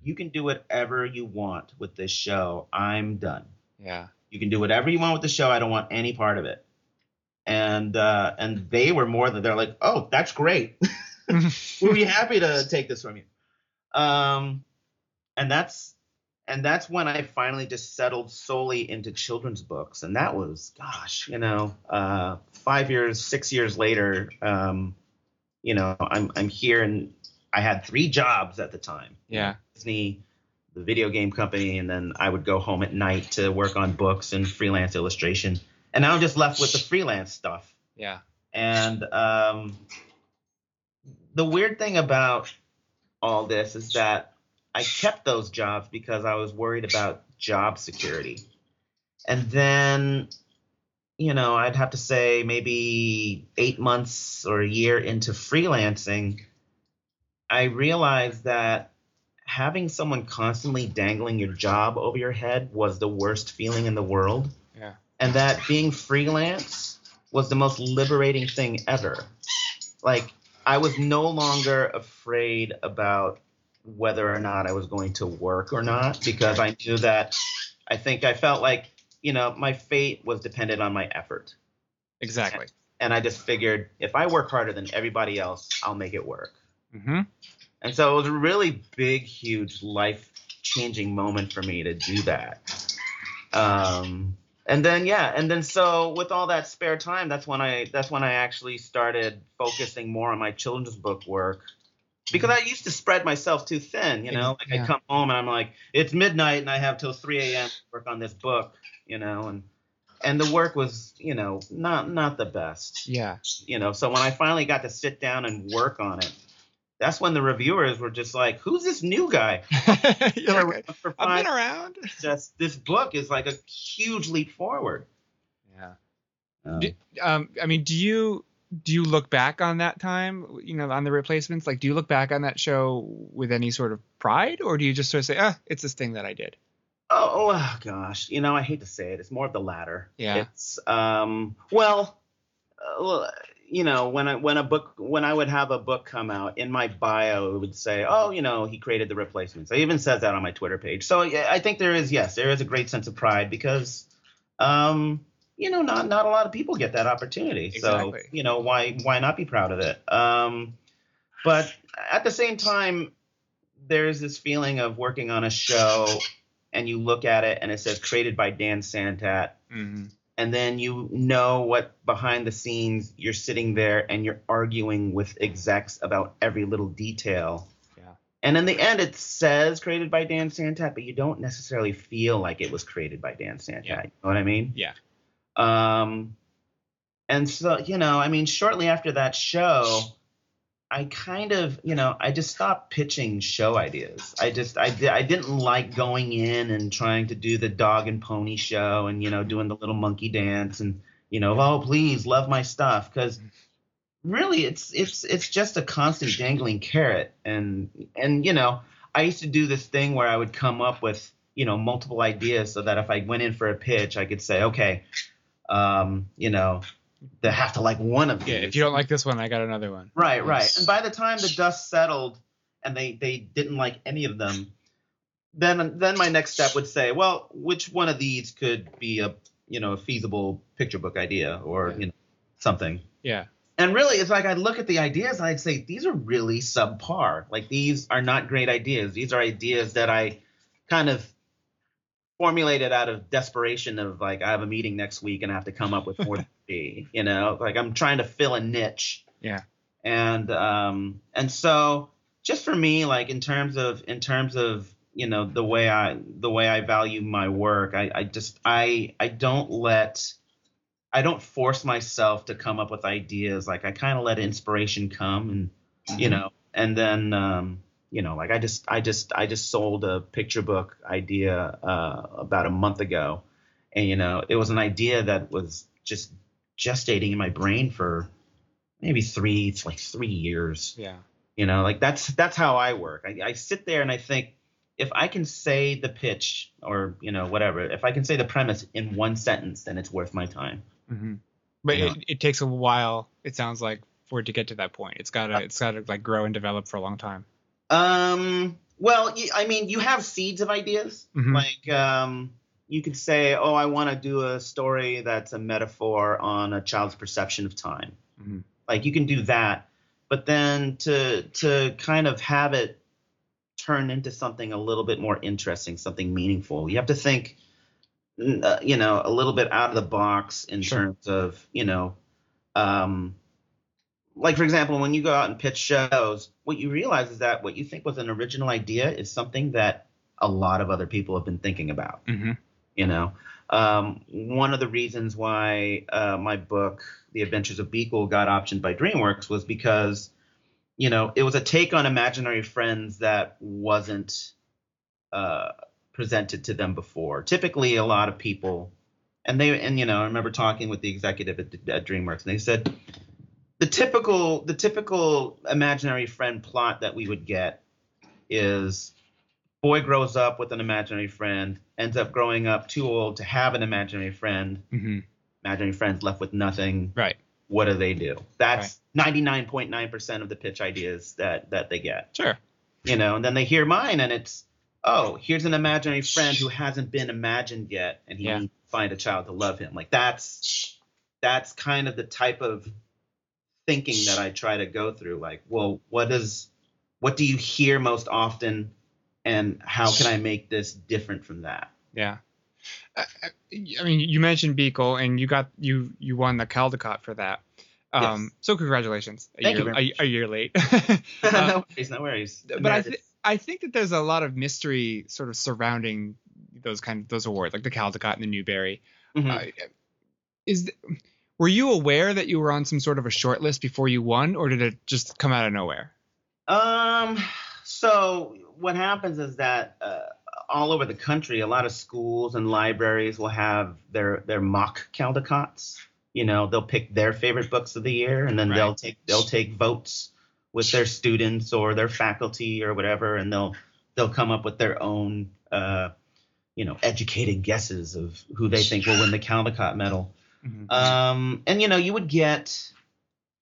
"You can do whatever you want with this show. I'm done." yeah. You can do whatever you want with the show. I don't want any part of it. And uh, and they were more than they're like, oh, that's great. we'll be happy to take this from you. Um, and that's and that's when I finally just settled solely into children's books, and that was, gosh, you know, uh, five years, six years later, um, you know, I'm I'm here, and I had three jobs at the time. Yeah. Disney, the video game company, and then I would go home at night to work on books and freelance illustration. And now I'm just left with the freelance stuff. Yeah. And um, the weird thing about all this is that I kept those jobs because I was worried about job security. And then, you know, I'd have to say maybe eight months or a year into freelancing, I realized that having someone constantly dangling your job over your head was the worst feeling in the world Yeah. and that being freelance was the most liberating thing ever. Like I was no longer afraid about whether or not I was going to work or not because I knew that I think I felt like, you know, my fate was dependent on my effort. Exactly. And I just figured if I work harder than everybody else, I'll make it work. Mm-hmm. And so it was a really big, huge, life changing moment for me to do that. Um, and then yeah, and then so with all that spare time, that's when I that's when I actually started focusing more on my children's book work. Because I used to spread myself too thin, you know. Like Yeah. I come home and I'm like, it's midnight and I have till 3 a.m. to work on this book, you know, and and the work was, you know, not not the best Yeah. you know so when i finally got to sit down and work on it that's when the reviewers were just like who's this new guy You're like, I've been around. just this book is like a huge leap forward Yeah. Um, Do, um, I mean, do you do you look back on that time? You know, on the replacements. Like, do you look back on that show with any sort of pride, or do you just sort of say, "Ah, it's this thing that I did"? oh, oh gosh you know i hate to say it it's more of the latter Yeah. it's um well uh, well, you know when i when a book when i would have a book come out in my bio it would say oh you know he created the replacements. I even says that on my twitter page. So i think there is yes there is a great sense of pride because um you know not not a lot of people get that opportunity. Exactly. so you know why why not be proud of it? Um but at the same time there's this feeling of working on a show and you look at it and it says created by dan santat. Mm-hmm. And then you know what behind the scenes you're sitting there and you're arguing with execs about every little detail. Yeah. And in the end, it says created by Dan Santat, but you don't necessarily feel like it was created by Dan Santat. Yeah. You know what I mean? Yeah. Um, and so you know, I mean, shortly after that show, I kind of, you know, I just stopped pitching show ideas. I just, I, I didn't like going in and trying to do the dog and pony show and, you know, doing the little monkey dance and, you know, oh, please love my stuff. Cause really it's, it's, it's just a constant dangling carrot. And, and, you know, I used to do this thing where I would come up with, you know, multiple ideas so that if I went in for a pitch, I could say, okay, um, you know, they have to like one of these. Yeah, if you don't like this one, I got another one. Right, right. And by the time the dust settled and they they didn't like any of them, then then my next step would say, well, which one of these could be a you know a feasible picture book idea or Yeah. you know something. Yeah. And really, it's like I'd look at the ideas and I'd say these are really subpar. Like these are not great ideas. These are ideas that I kind of formulated out of desperation of like I have a meeting next week and I have to come up with more three. You know, like I'm trying to fill a niche Yeah. and um and so just for me like in terms of in terms of you know the way i the way i value my work i i just i i don't let i don't force myself to come up with ideas like i kind of let inspiration come and you know and then um you know like i just i just i just sold a picture book idea uh about a month ago and you know it was an idea that was just gestating in my brain for maybe three it's like three years Yeah. you know like that's that's how i work I, I sit there and i think if i can say the pitch or you know whatever if i can say the premise in one sentence then it's worth my time hmm But Yeah. it, it takes a while. It sounds like for it to get to that point. It's gotta it's gotta like grow and develop for a long time. um well i mean you have seeds of ideas Mhm. like um you could say oh i want to do a story that's a metaphor on a child's perception of time Mhm. like you can do that but then to to kind of have it turn into something a little bit more interesting something meaningful you have to think uh, you know a little bit out of the box in Sure. terms of you know um like for example when you go out and pitch shows what you realize is that what you think was an original idea is something that a lot of other people have been thinking about Mm-hmm. You know. Um, one of the reasons why uh, my book the adventures of Beekle got optioned by dreamworks was because you know it was a take on imaginary friends that wasn't uh, presented to them before. Typically a lot of people and they and you know i remember talking with the executive at, at dreamworks and they said the typical the typical imaginary friend plot that we would get is boy grows up with an imaginary friend, ends up growing up too old to have an imaginary friend. Mm-hmm. Imaginary friend's left with nothing. Right. What do they do? That's 99.9% of the pitch ideas that that they get. Sure. You know, and then they hear mine and it's, oh, here's an imaginary friend who hasn't been imagined yet and he Yeah. needs to find a child to love him. Like that's that's kind of the type of thinking that I try to go through. Like, well, what does what do you hear most often and how can I make this different from that? Yeah. I, I mean, you mentioned Beekle, and you got you you won the Caldecott for that. Um, So congratulations. A Thank year, you very a, a year late. Uh, no worries, no worries. but I th- I think that there's a lot of mystery sort of surrounding those kind of those awards, like the Caldecott and the Newbery. Mhm. Uh, is th- were you aware that you were on some sort of a short list before you won, or did it just come out of nowhere? Um, so what happens is that uh, all over the country, a lot of schools and libraries will have their their mock Caldecotts. You know, they'll pick their favorite books of the year, and then they'll take they'll take votes with their students or their faculty or whatever, and they'll they'll come up with their own uh, you know educated guesses of who they think will win the Caldecott medal. Mhm. Um, and you know, you would get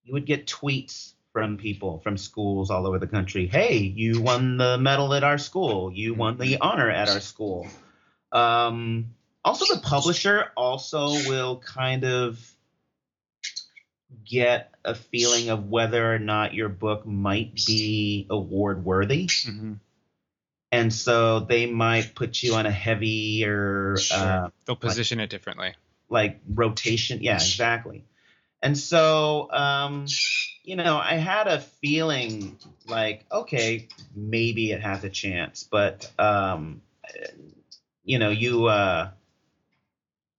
you would get tweets from people from schools all over the country. Hey, you won the medal at our school. You won the honor at our school. Um, also, the publisher also will kind of get a feeling of whether or not your book might be award worthy. Mhm. And so they might put you on a heavier uh, They'll position it differently. like rotation. Yeah, exactly. And so, um, you know, I had a feeling like, okay, maybe it has a chance, but, um, you know, you, uh,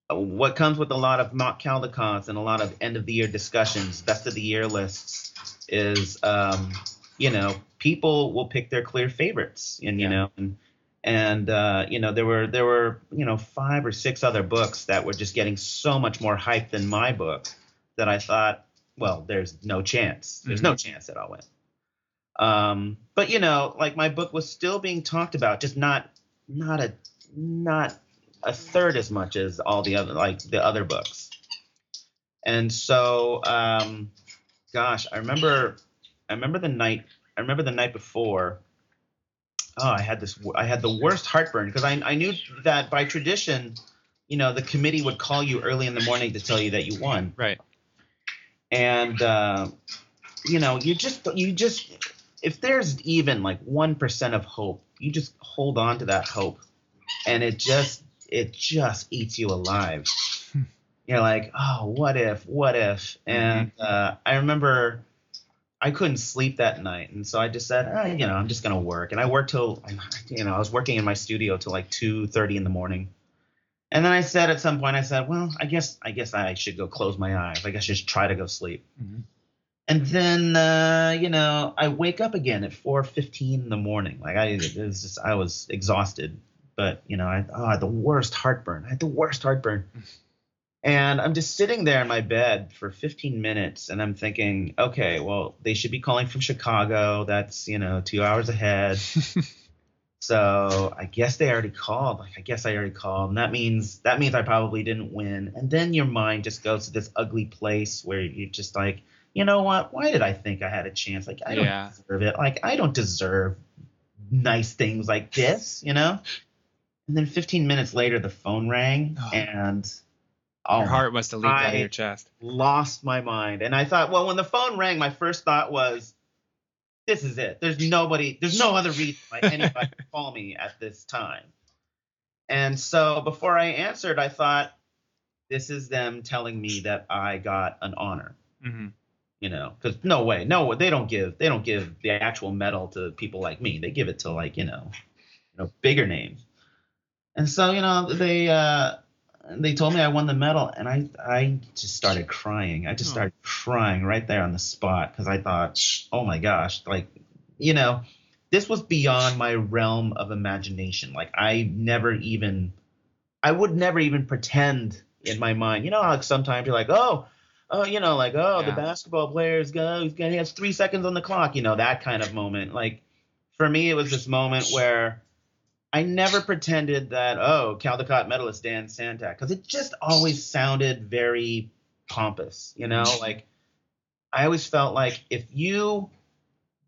what comes with a lot of mock Caldecotts and a lot of end of the year discussions, best of the year lists, is um, you know people will pick their clear favorites, and you Yeah. know, and and uh, you know there were there were you know five or six other books that were just getting so much more hype than my book that I thought, well, there's no chance, there's no chance that I'll win. Um, but you know, like my book was still being talked about, just not not a not a third as much as all the other like the other books. And so, um, gosh, I remember, I remember the night, I remember the night before. Oh, I had this, I had the worst heartburn because I, I knew that by tradition, you know, the committee would call you early in the morning to tell you that you won Right. And uh, you know you just you just if there's even like one percent of hope you just hold on to that hope. And it just it just eats you alive. You're like oh what if what if? And uh, i remember i couldn't sleep that night. And so i just said oh, you know i'm just gonna work. And i worked till you know i was working in my studio till like 2.30 in the morning and then I said at some point, I said, "Well, I guess I guess I should go close my eyes. I guess I should try to go sleep." Mhm. And then, uh, you know, I wake up again at 4:15 in the morning. Like I, it was just, I was exhausted. But you know, I, oh, I had the worst heartburn. I had the worst heartburn. And I'm just sitting there in my bed for 15 minutes, and I'm thinking, okay, well, they should be calling from Chicago. That's you know two hours ahead. So I guess they already called. Like I guess I already called, and that means that means I probably didn't win. And then your mind just goes to this ugly place where you're just like, you know what? Why did I think I had a chance? Like I don't Yeah. deserve it. Like I don't deserve nice things like this, you know. And then 15 minutes later, the phone rang, and oh, Your heart must have leaped out of your chest. lost my mind. And I thought, well, when the phone rang, my first thought was, this is it. There's nobody, there's no other reason why anybody call me at this time. And so before I answered, I thought, this is them telling me that I got an honor. hmm You know, because no way, no, they don't give, they don't give the actual medal to people like me. They give it to like, you know, you know, bigger names. And so, you know, they, uh, they told me I won the medal, and I I just started crying. I just Oh. started crying right there on the spot because I thought, oh my gosh, like, you know, this was beyond my realm of imagination. Like I never even, I would never even pretend in my mind. You know, how sometimes you're like, oh, oh, you know, like oh, the basketball player's go, he has three seconds on the clock. You know, that kind of moment. Like for me, it was this moment where. I never pretended that oh Caldecott medalist Dan Santat because it just always sounded very pompous, you know. Like I always felt like if you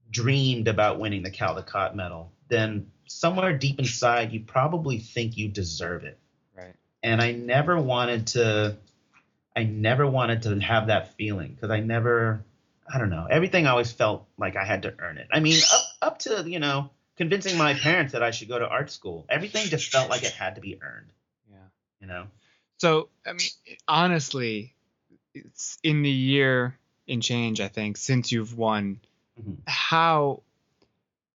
dreamed about winning the Caldecott medal, then somewhere deep inside you probably think you deserve it. Right. And I never wanted to, I never wanted to have that feeling because I never, I don't know, everything always felt like I had to earn it. I mean, up up to you know convincing my parents that I should go to art school. Everything just felt like it had to be earned, Yeah. you know. So, I mean, honestly, it's in the year in change, I think, since you've won, Mhm. how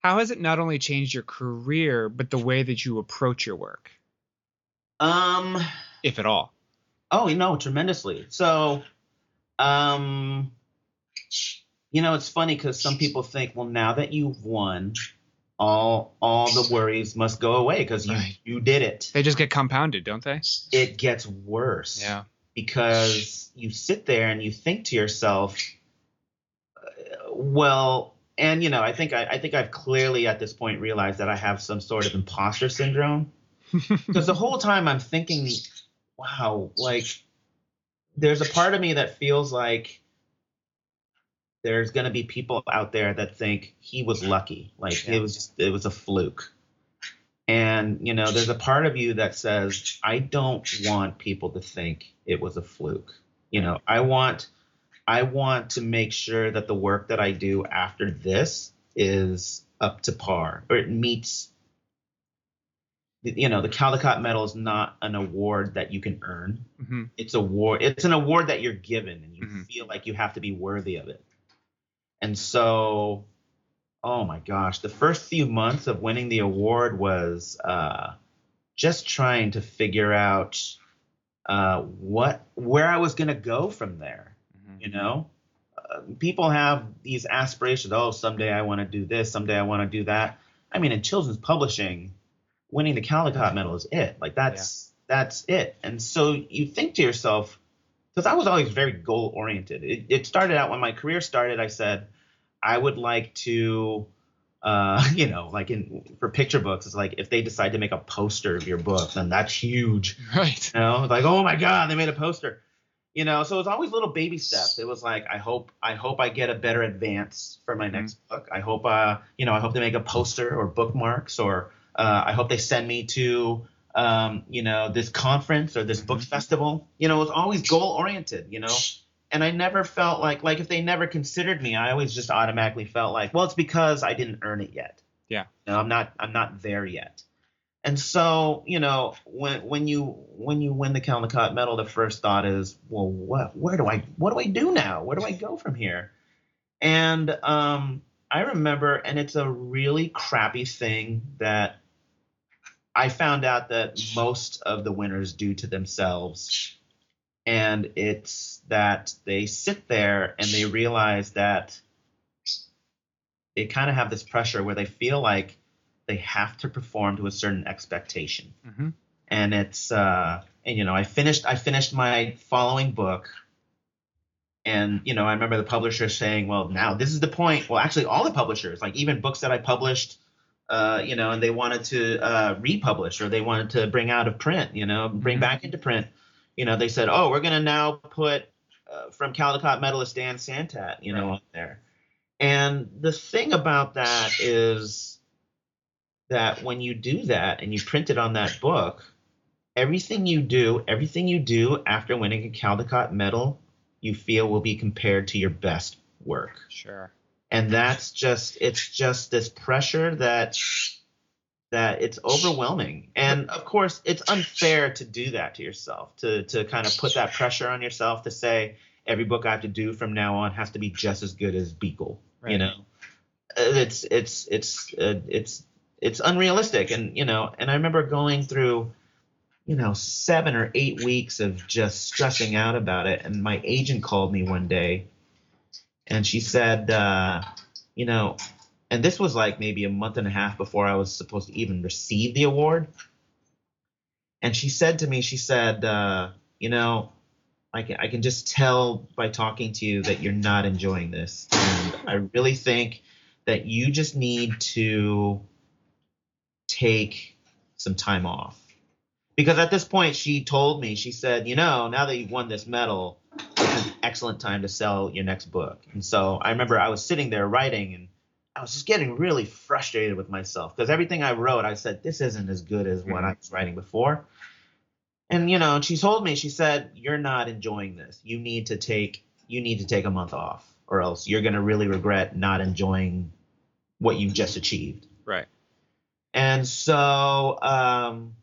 how has it not only changed your career, but the way that you approach your work, Um. if at all? Oh, you know, tremendously. So, um, you know, it's funny because some people think, well, now that you've won, all all the worries must go away because you Right. you did it. They just get compounded, don't they? It gets worse. Yeah. because you sit there and you think to yourself, well, and you know, I think I, I think I've clearly at this point realized that I have some sort of imposter syndrome because the whole time I'm thinking, wow, like there's a part of me that feels like there's going to be people out there that think he was lucky, like Yeah. it was just, it was a fluke. And you know, there's a part of you that says, I don't want people to think it was a fluke. You know, I want I want to make sure that the work that I do after this is up to par or it meets you know, the Caldecott Medal is not an award that you can earn. hmm It's a award it's an award that you're given and you Mhm. feel like you have to be worthy of it. And so oh my gosh, the first few months of winning the award was uh just trying to figure out uh, what where I was gonna go from there. Mhm. You know, uh, people have these aspirations. Oh, someday I want to do this. Someday I want to do that. I mean, in children's publishing, winning the Caldecott Medal is it. Like that's that's it. And so you think to yourself, because I was always very goal oriented. It, it started out when my career started. I said I would like to. Uh, you know, like in for picture books, it's like if they decide to make a poster of your book, then that's huge. Right. You know, like oh my god, they made a poster. You know, so it's always little baby steps. It was like I hope I hope I get a better advance for my next book. I hope uh you know I hope they make a poster or bookmarks or uh, I hope they send me to um you know this conference or this book festival. You know, it was always goal oriented. You know, and I never felt like like if they never considered me, I always just automatically felt like well it's because I didn't earn it yet. Yeah. You know, I'm not I'm not there yet. And so, you know, when when you when you win the Caldecott medal, the first thought is, well, what where do I what do I do now? Where do I go from here? And um, I remember, and it's a really crappy thing that I found out that most of the winners do to themselves, and it's that they sit there and they realize that they kind of have this pressure where they feel like they have to perform to a certain expectation. Mm-hmm. and it's uh and you know i finished i finished my following book. And you know i remember the publisher saying well now this is the point. Well actually all the publishers like even books that i published uh you know and they wanted to uh republish or they wanted to bring out of print you know bring Mhm. back into print you know they said oh we're going to now put uh, from caldecott medalist dan santat you know Right. on there and the thing about that is that when you do that and you print it on that book, everything you do, everything you do after winning a Caldecott medal, you feel will be compared to your best work. Sure. And that's just it's just this pressure that that it's overwhelming. And of course, it's unfair to do that to yourself, to to kind of put that pressure on yourself to say every book I have to do from now on has to be just as good as Beekle, you know. Uh, It's it's it's uh, it's it's unrealistic and you know, and I remember going through you know, 7 or 8 weeks of just stressing out about it and my agent called me one day and she said uh you know, and this was like maybe a month and a half before I was supposed to even receive the award. And she said to me, she said, uh, you know, I can I can just tell by talking to you that you're not enjoying this, and I really think that you just need to take some time off. Because at this point, she told me, she said, you know, now that you've won this medal, it's an excellent time to sell your next book. And so I remember I was sitting there writing and I was just getting really frustrated with myself because everything I wrote, I said, this isn't as good as what I was writing before. And you know, she told me, she said, you're not enjoying this. You need to take you need to take a month off, or else you're gonna really regret not enjoying what you've just achieved. Right. And so, um,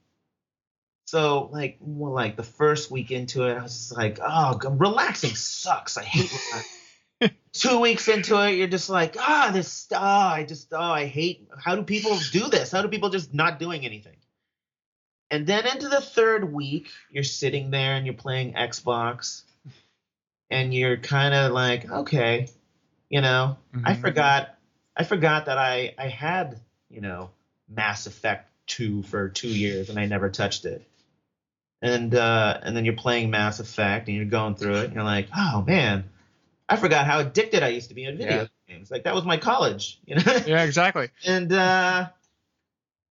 so like, well, like the first week into it, I was just like, oh, relaxing sucks. I hate relaxing. Two weeks into it, you're just like, ah, this, oh, I just, oh, I hate. How do people do this? How do people just not doing anything? And then into the third week, you're sitting there and you're playing Xbox, and you're kind of like, okay, you know, I Mhm. forgot, I forgot that I I had, you know, Mass Effect two for two years and I never touched it. And uh, and then you're playing Mass Effect and you're going through it and you're like, oh man, I forgot how addicted I used to be in video Yeah. games. Like that was my college, you know. Yeah, exactly. and uh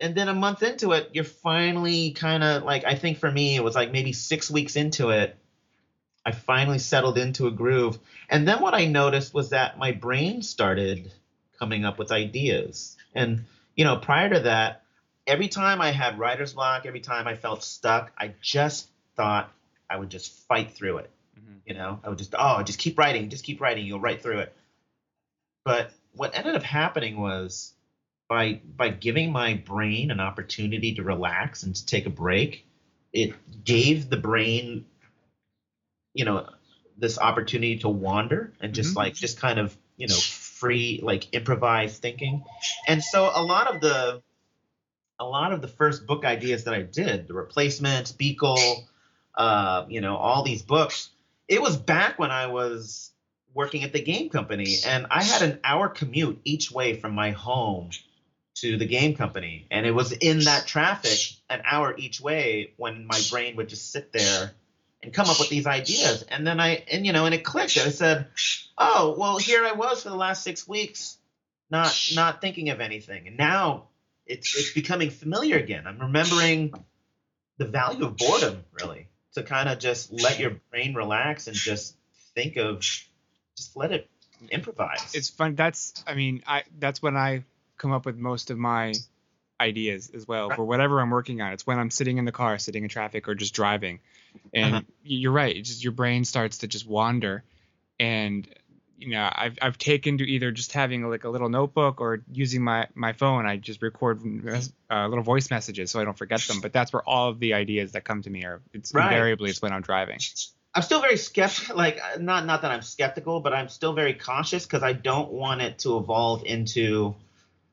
and then a month into it you're finally kind of like i think for me it was like maybe six weeks into it i finally settled into a groove and then what i noticed was that my brain started coming up with ideas and you know prior to that every time i had writer's block every time i felt stuck i just thought i would just fight through it Mhm. you know i would just oh just keep writing just keep writing you'll write through it but what ended up happening was by by giving my brain an opportunity to relax and to take a break it gave the brain you know this opportunity to wander and just Mhm. like just kind of you know free like improvised thinking and so a lot of the a lot of the first book ideas that i did the replacements Beekle uh, you know, all these books. It was back when I was working at the game company, and I had an hour commute each way from my home to the game company, and it was in that traffic, an hour each way, when my brain would just sit there and come up with these ideas. And then I, and you know, and it clicked. I said, "Oh, well, here I was for the last six weeks, not not thinking of anything, and now it's it's becoming familiar again. I'm remembering the value of boredom, really, to kind of just let your brain relax and just think of, just let it improvise. It's fun. That's, I mean, I that's when I come up with most of my ideas as well for whatever I'm working on. It's when I'm sitting in the car, sitting in traffic, or just driving. And Uh-huh. you're right. It's just your brain starts to just wander, and you know, I've I've taken to either just having like a little notebook or using my my phone. I just record uh, little voice messages so I don't forget them. But that's where all of the ideas that come to me are. It's Right. invariably it's when I'm driving. I'm still very skeptical. Like, not not that I'm skeptical, but I'm still very cautious because I don't want it to evolve into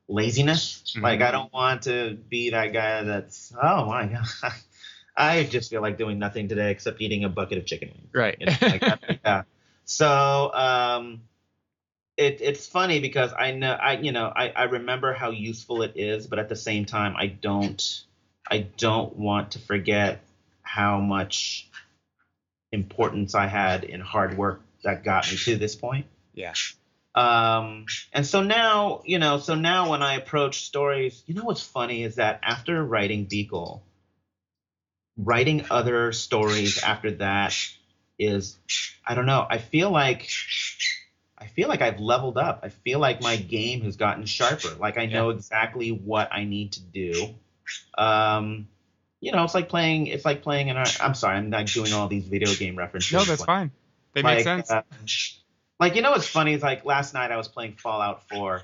laziness. Mhm. Like, I don't want to be that guy that's, oh my god, I just feel like doing nothing today except eating a bucket of chicken wings. Right. You know, like that- yeah. So um, it, it's funny because I know I you know I, I remember how useful it is, but at the same time I don't I don't want to forget how much importance I had in hard work that got me to this point. yeah. Um, and so now, you know, so now when I approach stories, you know what's funny is that after writing Beekle, writing other stories after that is, I don't know, I feel like, I feel like I've leveled up. I feel like my game has gotten sharper. Like I know exactly what I need to do. Um, you know, it's like playing, it's like playing in Our, I'm sorry, I'm not doing all these video game references. No, that's Like- fine. They like, make sense. uh, like you know what's funny is like last night I was playing Fallout 4,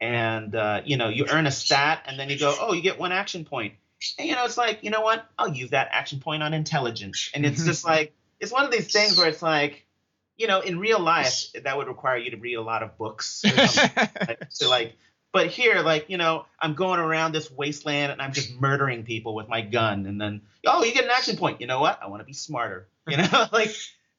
and uh, you know you earn a stat and then you go, oh, you get one action point. point, and you know it's like you know what, I'll use that action point on intelligence, and it's just like it's one of these things where it's like, you know, in real life that would require you to read a lot of books. Like, to like but here like you know i'm going around this wasteland and i'm just murdering people with my gun and then oh you get an action point. You know what? I want to be smarter. You know like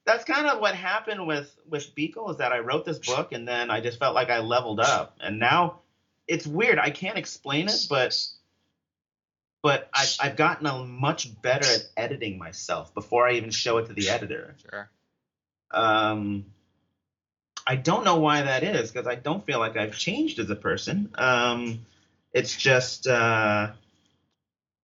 that's kind of what happened with with Beekle is that i wrote this book and then i just felt like i leveled up. And now it's weird. I can't explain it but but I've, i've gotten a much better at editing myself before i even show it to the editor sure. um, I don't know why that is because I don't feel like I've changed as a person. Um, it's just uh,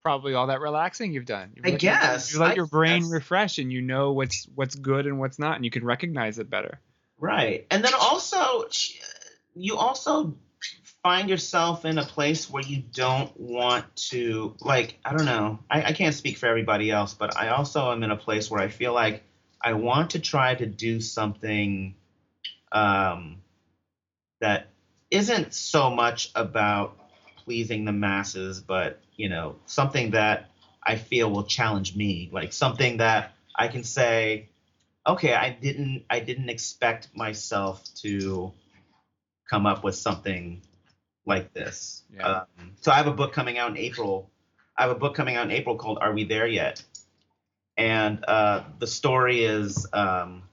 Probably all that relaxing you've done. You I let- guess. you let I your brain guess. refresh, and you know what's what's good and what's not, and you can recognize it better. right, and then also you also find yourself in a place where you don't want to like I don't know. I, I can't speak for everybody else, but I also am in a place where I feel like I want to try to do something um, that isn't so much about pleasing the masses, but you know, something that I feel will challenge me, like something that I can say, okay, I didn't, I didn't expect myself to come up with something like this. Yeah. Um, so I have a book coming out in April. I have a book coming out in April called "Are We There Yet?" And uh, the story is um,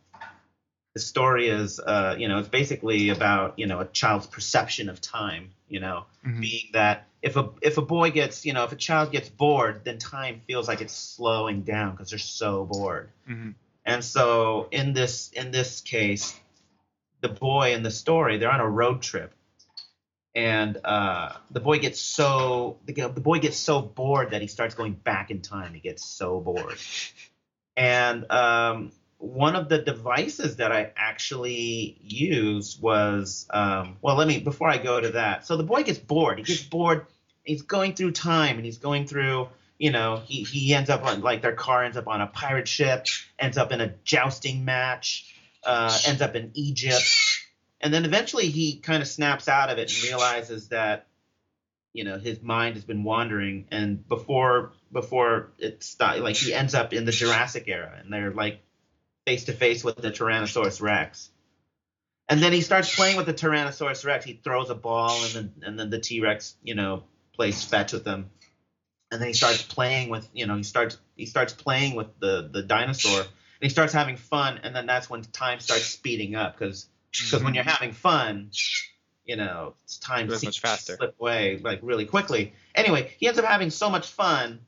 the story is uh, you know it's basically about you know a child's perception of time. You know, Mhm. being that if a if a boy gets you know if a child gets bored, then time feels like it's slowing down because they're so bored. Mhm. And so in this in this case, the boy in the story they're on a road trip, and uh, the boy gets so the, the boy gets so bored that he starts going back in time. He gets so bored, and um, one of the devices that I actually used was um, well, let me before I go to that. So the boy gets bored. He gets bored. He's going through time, and he's going through. You know, he he ends up on like their car ends up on a pirate ship, ends up in a jousting match, uh, ends up in Egypt, and then eventually he kind of snaps out of it and realizes that you know his mind has been wandering and before before it stop, like he ends up in the Jurassic era and they're like face to face with the Tyrannosaurus Rex. And then he starts playing with the Tyrannosaurus Rex. He throws a ball and then and then the T Rex, you know, plays fetch with him. and then he starts playing with you know he starts he starts playing with the the dinosaur and he starts having fun and then that's when time starts speeding up because because when you're mm-hmm. having fun you know it's time Goes seems much to slip away like really quickly anyway he ends up having so much fun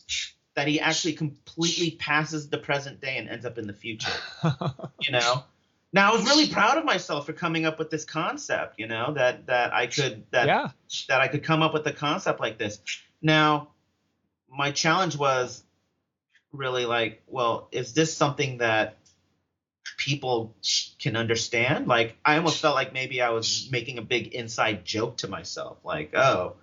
that he actually completely passes the present day and ends up in the future you know now i was really proud of myself for coming up with this concept you know that that i could that yeah. that I could come up with a concept like this. Now, my challenge was really like, well, is this something that people can understand? Like, I almost felt like maybe I was making a big inside joke to myself, like, oh,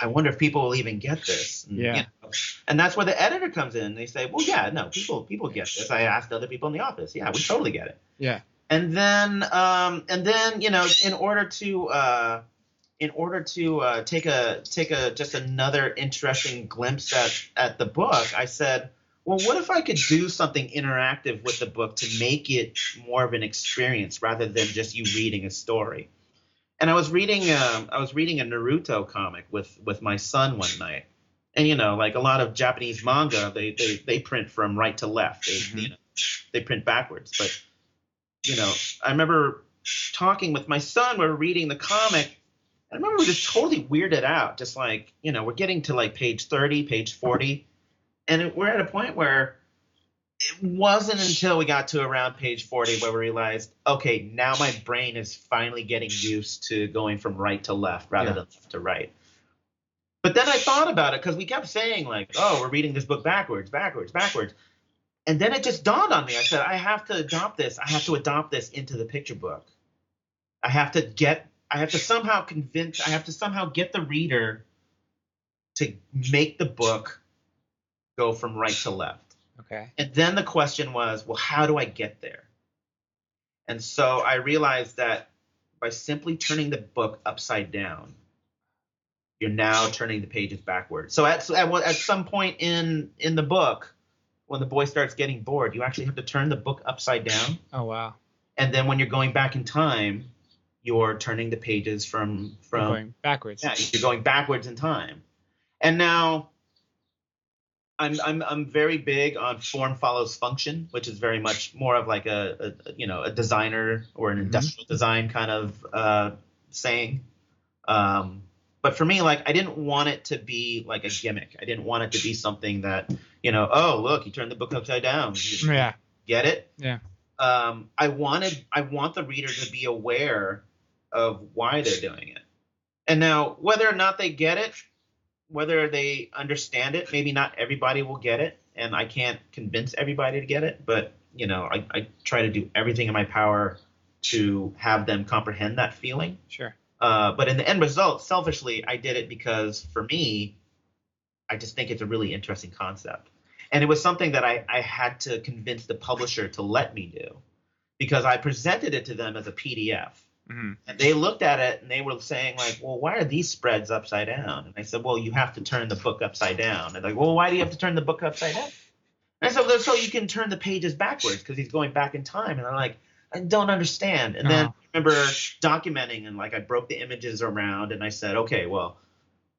I wonder if people will even get this. And, Yeah. you know, and that's where the editor comes in. They say, well, yeah, no, people people get this. I asked other people in the office. Yeah, we totally get it Yeah. and then um, and then you know in order to uh, in order to uh, take a take a just another interesting glimpse at at the book i said well what if i could do something interactive with the book to make it more of an experience rather than just you reading a story and i was reading um, i was reading a naruto comic with with my son one night and you know like a lot of japanese manga they they, they print from right to left they you know they print backwards but you know, I remember talking with my son. We were reading the comic. I remember we were just totally weirded out. Just like, you know, we're getting to like page 30, page 40. And it, we're at a point where it wasn't until we got to around page 40 where we realized, okay, now my brain is finally getting used to going from right to left rather Yeah. than left to right. But then I thought about it because we kept saying, like, oh, we're reading this book backwards, backwards, backwards and then it just dawned on me. I said, I have to adopt this. I have to adopt this into the picture book. I have to get. I have to somehow convince. I have to somehow get the reader to make the book go from right to left. Okay. And then the question was, well, how do I get there? And so I realized that by simply turning the book upside down, you're now turning the pages backwards. So at at, at some point in in the book, when the boy starts getting bored, you actually have to turn the book upside down. Oh wow. And then when you're going back in time, you're turning the pages from from going backwards. yeah, you're going backwards in time. And now I'm I'm I'm very big on form follows function, which is very much more of like a, a you know a designer or an industrial design kind of uh, saying. Um, but for me, like I didn't want it to be like a gimmick. I didn't want it to be something that you know, oh look, you turned the book upside down. Yeah. Get it? Yeah. um, I wanted I want the reader to be aware of why they're doing it. And now whether or not they get it, whether they understand it, maybe not everybody will get it, and I can't convince everybody to get it, but you know, I, I try to do everything in my power to have them comprehend that feeling. Sure. Uh, but in the end result, selfishly, I did it because for me, I just think it's a really interesting concept. And it was something that I, I had to convince the publisher to let me do because I presented it to them as a PDF. Hmm And they looked at it and they were saying, like, well, why are these spreads upside down? And I said, well, you have to turn the book upside down. And they're like, well, why do you have to turn the book upside down? And I said, well, so you can turn the pages backwards because he's going back in time. And they're like, I don't understand. And then Oh. I remember documenting and like I broke the images around and I said, okay, well,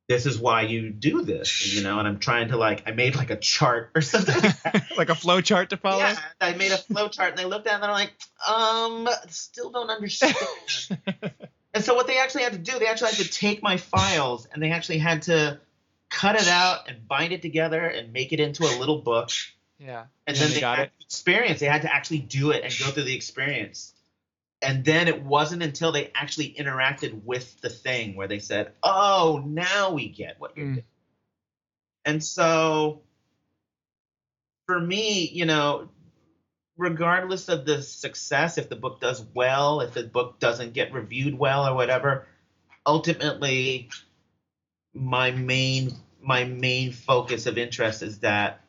this is why you do this, you know. And I'm trying to like, I made like a chart or something. like like a flow chart to follow. Yeah, I made a flow chart and they looked at it and they're like, um, still don't understand. and so what they actually had to do, they actually had to take my files and they actually had to cut it out and bind it together and make it into a little book. yeah. And Yeah, then they they got it. experience. They had to actually do it and go through the experience. And then it wasn't until they actually interacted with the thing where they said, "Oh, now we get what you're Mm. doing." And so, for me, you know, regardless of the success, if the book does well, if the book doesn't get reviewed well or whatever, ultimately, my main my main focus of interest is that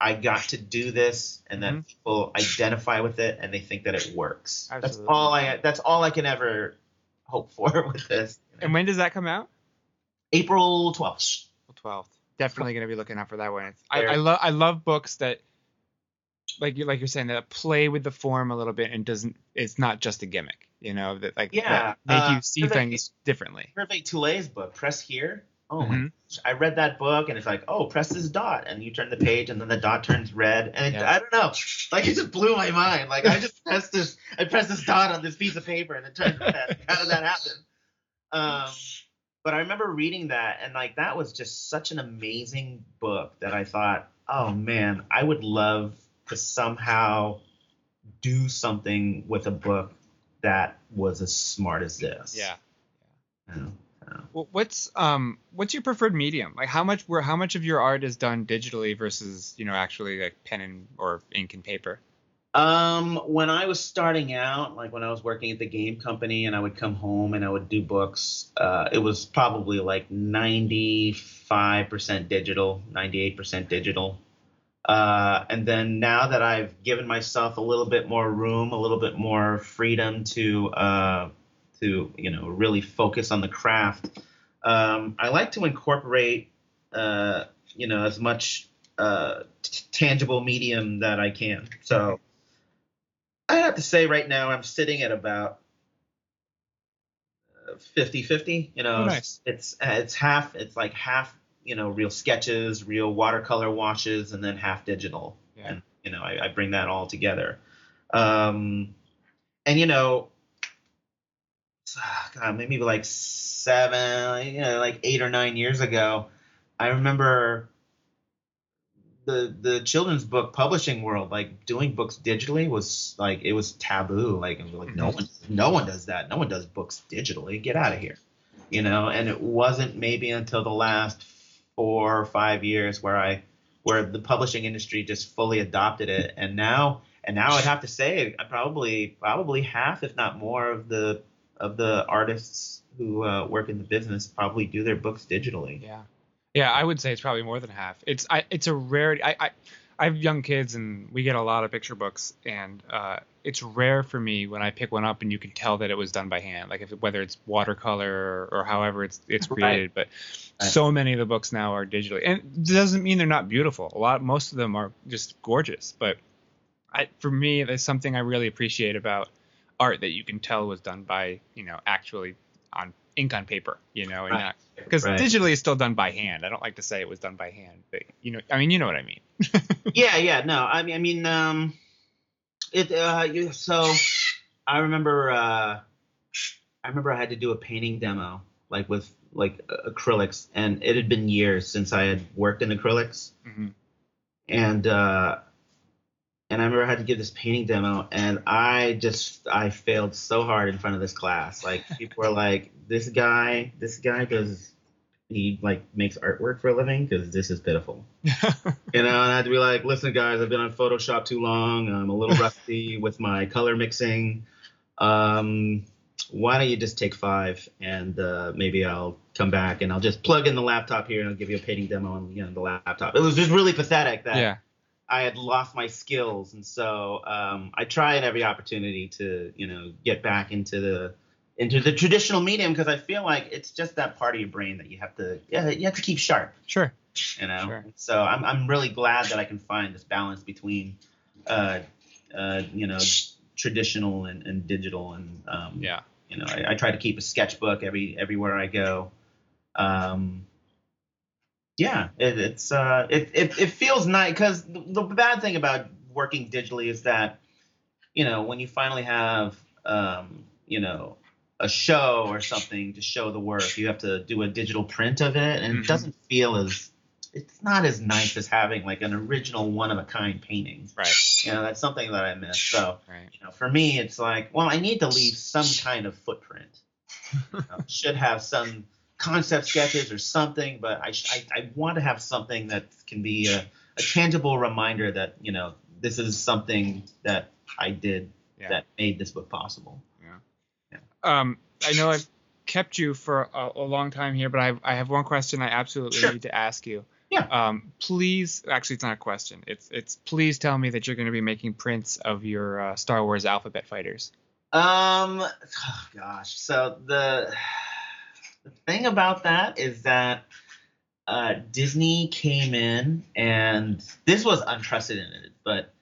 I got to do this and that Mhm. people identify with it and they think that it works. That's all I that's all I can ever hope for with this. And when does that come out? April 12th. Twelfth. Definitely gonna be looking out for that one. I, I love I love books that like you like you're saying that play with the form a little bit and doesn't it's not just a gimmick. You know that like Yeah, that make uh, you see Hervé- things differently. Hervé Tullet's book, Press Here. Oh my Mhm. gosh, I read that book and it's like, oh, press this dot and you turn the page and then the dot turns red and it, Yeah. I don't know, like it just blew my mind. Like I just pressed this, I pressed this dot on this piece of paper and it turned red. How did that happen? Um, but I remember reading that and like that was just such an amazing book that I thought, oh man, I would love to somehow do something with a book that was as smart as this. Yeah. Know? Well, what's um what's your preferred medium? Like how much where how much of your art is done digitally versus you know actually like pen and or ink and paper? Um, when I was starting out, like when I was working at the game company and I would come home and I would do books, uh, it was probably like 95% digital, 98% digital. Uh, and then now that I've given myself a little bit more room, a little bit more freedom to, uh, to you know, really focus on the craft, um, I like to incorporate, uh, you know, as much uh, t- tangible medium that I can. So I have to say right now I'm sitting at about uh, 50-50. You know, Oh, nice. it's it's half. It's like half. You know, real sketches, real watercolor washes, and then half digital. Yeah. And you know, I, I bring that all together. Um, and you know, God, maybe like seven, you know, like eight or nine years ago, I remember the the children's book publishing world, like doing books digitally was like it was taboo. Like was like no mm-hmm. one no one does that. No one does books digitally. Get out of here. You know, and it wasn't maybe until the last four or five years where I where the publishing industry just fully adopted it. And now and now I'd have to say probably probably half, if not more, of the of the artists who uh, work in the business probably do their books digitally. Yeah. Yeah, I would say it's probably more than half. It's I it's a rarity. I I, I have young kids and we get a lot of picture books and uh, it's rare for me when I pick one up and you can tell that it was done by hand, like if whether it's watercolor or, or however it's it's Right. created. But Right. so many of the books now are digitally, and it doesn't mean they're not beautiful. A lot, most of them are just gorgeous. But I, for me, there's something I really appreciate about art that you can tell was done by you know actually on ink on paper, you know, and because Right. digitally is still done by hand. I don't like to say it was done by hand, but you know, I mean, you know what I mean. yeah, yeah, no, I mean, I mean, um, it, uh, you, so I remember, uh, I remember I had to do a painting demo, like with like acrylics, and it had been years since I had worked in acrylics, Mhm. and uh, and I remember I had to give this painting demo, and I just I failed so hard in front of this class. Like people were like, "This guy, this guy does." He like makes artwork for a living because this is pitiful. You know, and I had to be like, listen, guys, I've been on Photoshop too long. I'm a little rusty with my color mixing. Um, why don't you just take five and uh, maybe I'll come back and I'll just plug in the laptop here and I'll give you a painting demo on you know, the laptop. It was just really pathetic that yeah, I had lost my skills, and so um, I try at every opportunity to you know get back into the into the traditional medium because I feel like it's just that part of your brain that you have to yeah you have to keep sharp. Sure. you know? Sure. so I'm, I'm really glad that i can find this balance between uh, uh, you know traditional and, and digital. And um, Yeah, you know I, I try to keep a sketchbook every everywhere i go. Um, yeah it, it's uh, it, it, it feels nice because the, the bad thing about working digitally is that you know when you finally have um, you know a show or something to show the work you have to do a digital print of it and Mhm. it doesn't feel as it's not as nice as having like an original one of a kind painting right, you know that's something that i miss so right. you know for me it's like well i need to leave some kind of footprint You know, should have some concept sketches or something but i I, I want to have something that can be a, a tangible reminder that you know this is something that i did Yeah. that made this book possible Yeah. Um, I know I've kept you for a, a long time here, but I, I have one question I absolutely Sure. need to ask you. Yeah. Um, please, actually, it's not a question. It's it's please tell me that you're going to be making prints of your uh, Star Wars alphabet fighters. Um, oh gosh. So the the thing about that is that uh, Disney came in, and this was unprecedented. But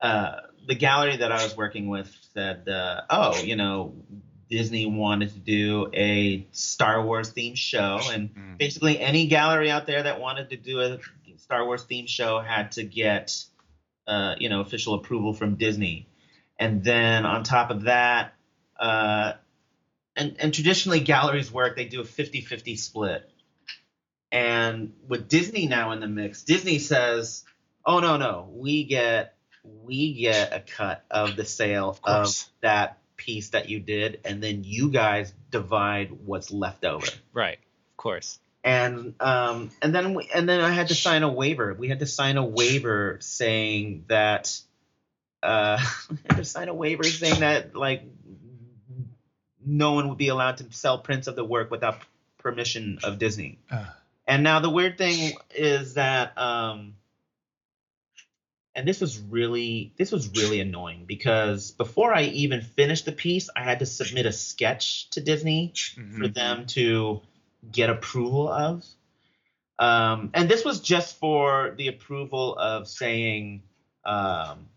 uh, the gallery that I was working with said, uh, "Oh, you know, Disney wanted to do a Star Wars themed show, and Mm. basically any gallery out there that wanted to do a Star Wars themed show had to get, uh, you know, official approval from Disney, and then on top of that, uh, and and traditionally galleries work, they do a 50-50 split, and with Disney now in the mix, Disney says, "Oh no, no, we get we get a cut of the sale of, course. that piece that you did, and then you guys divide what's left over." Right. Of course. and um, and then we, and then I had to sign a waiver. We had to sign a waiver saying that uh, I had to sign a waiver saying that like no one would be allowed to sell prints of the work without permission of Disney. And now the weird thing is that um, and this was really this was really annoying because before I even finished the piece, I had to submit a sketch to Disney for Mhm. them to get approval of. Um, and this was just for the approval of saying um,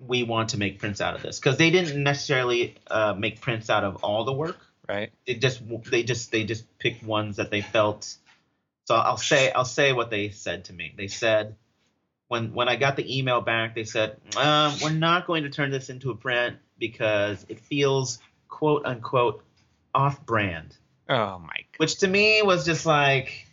we want to make prints out of this because they didn't necessarily uh, make prints out of all the work. Right. They just they just they just picked ones that they felt. So I'll say I'll say what they said to me. They said when when I got the email back, they said um, we're not going to turn this into a print because it feels quote unquote off brand Oh my. g- which to me was just like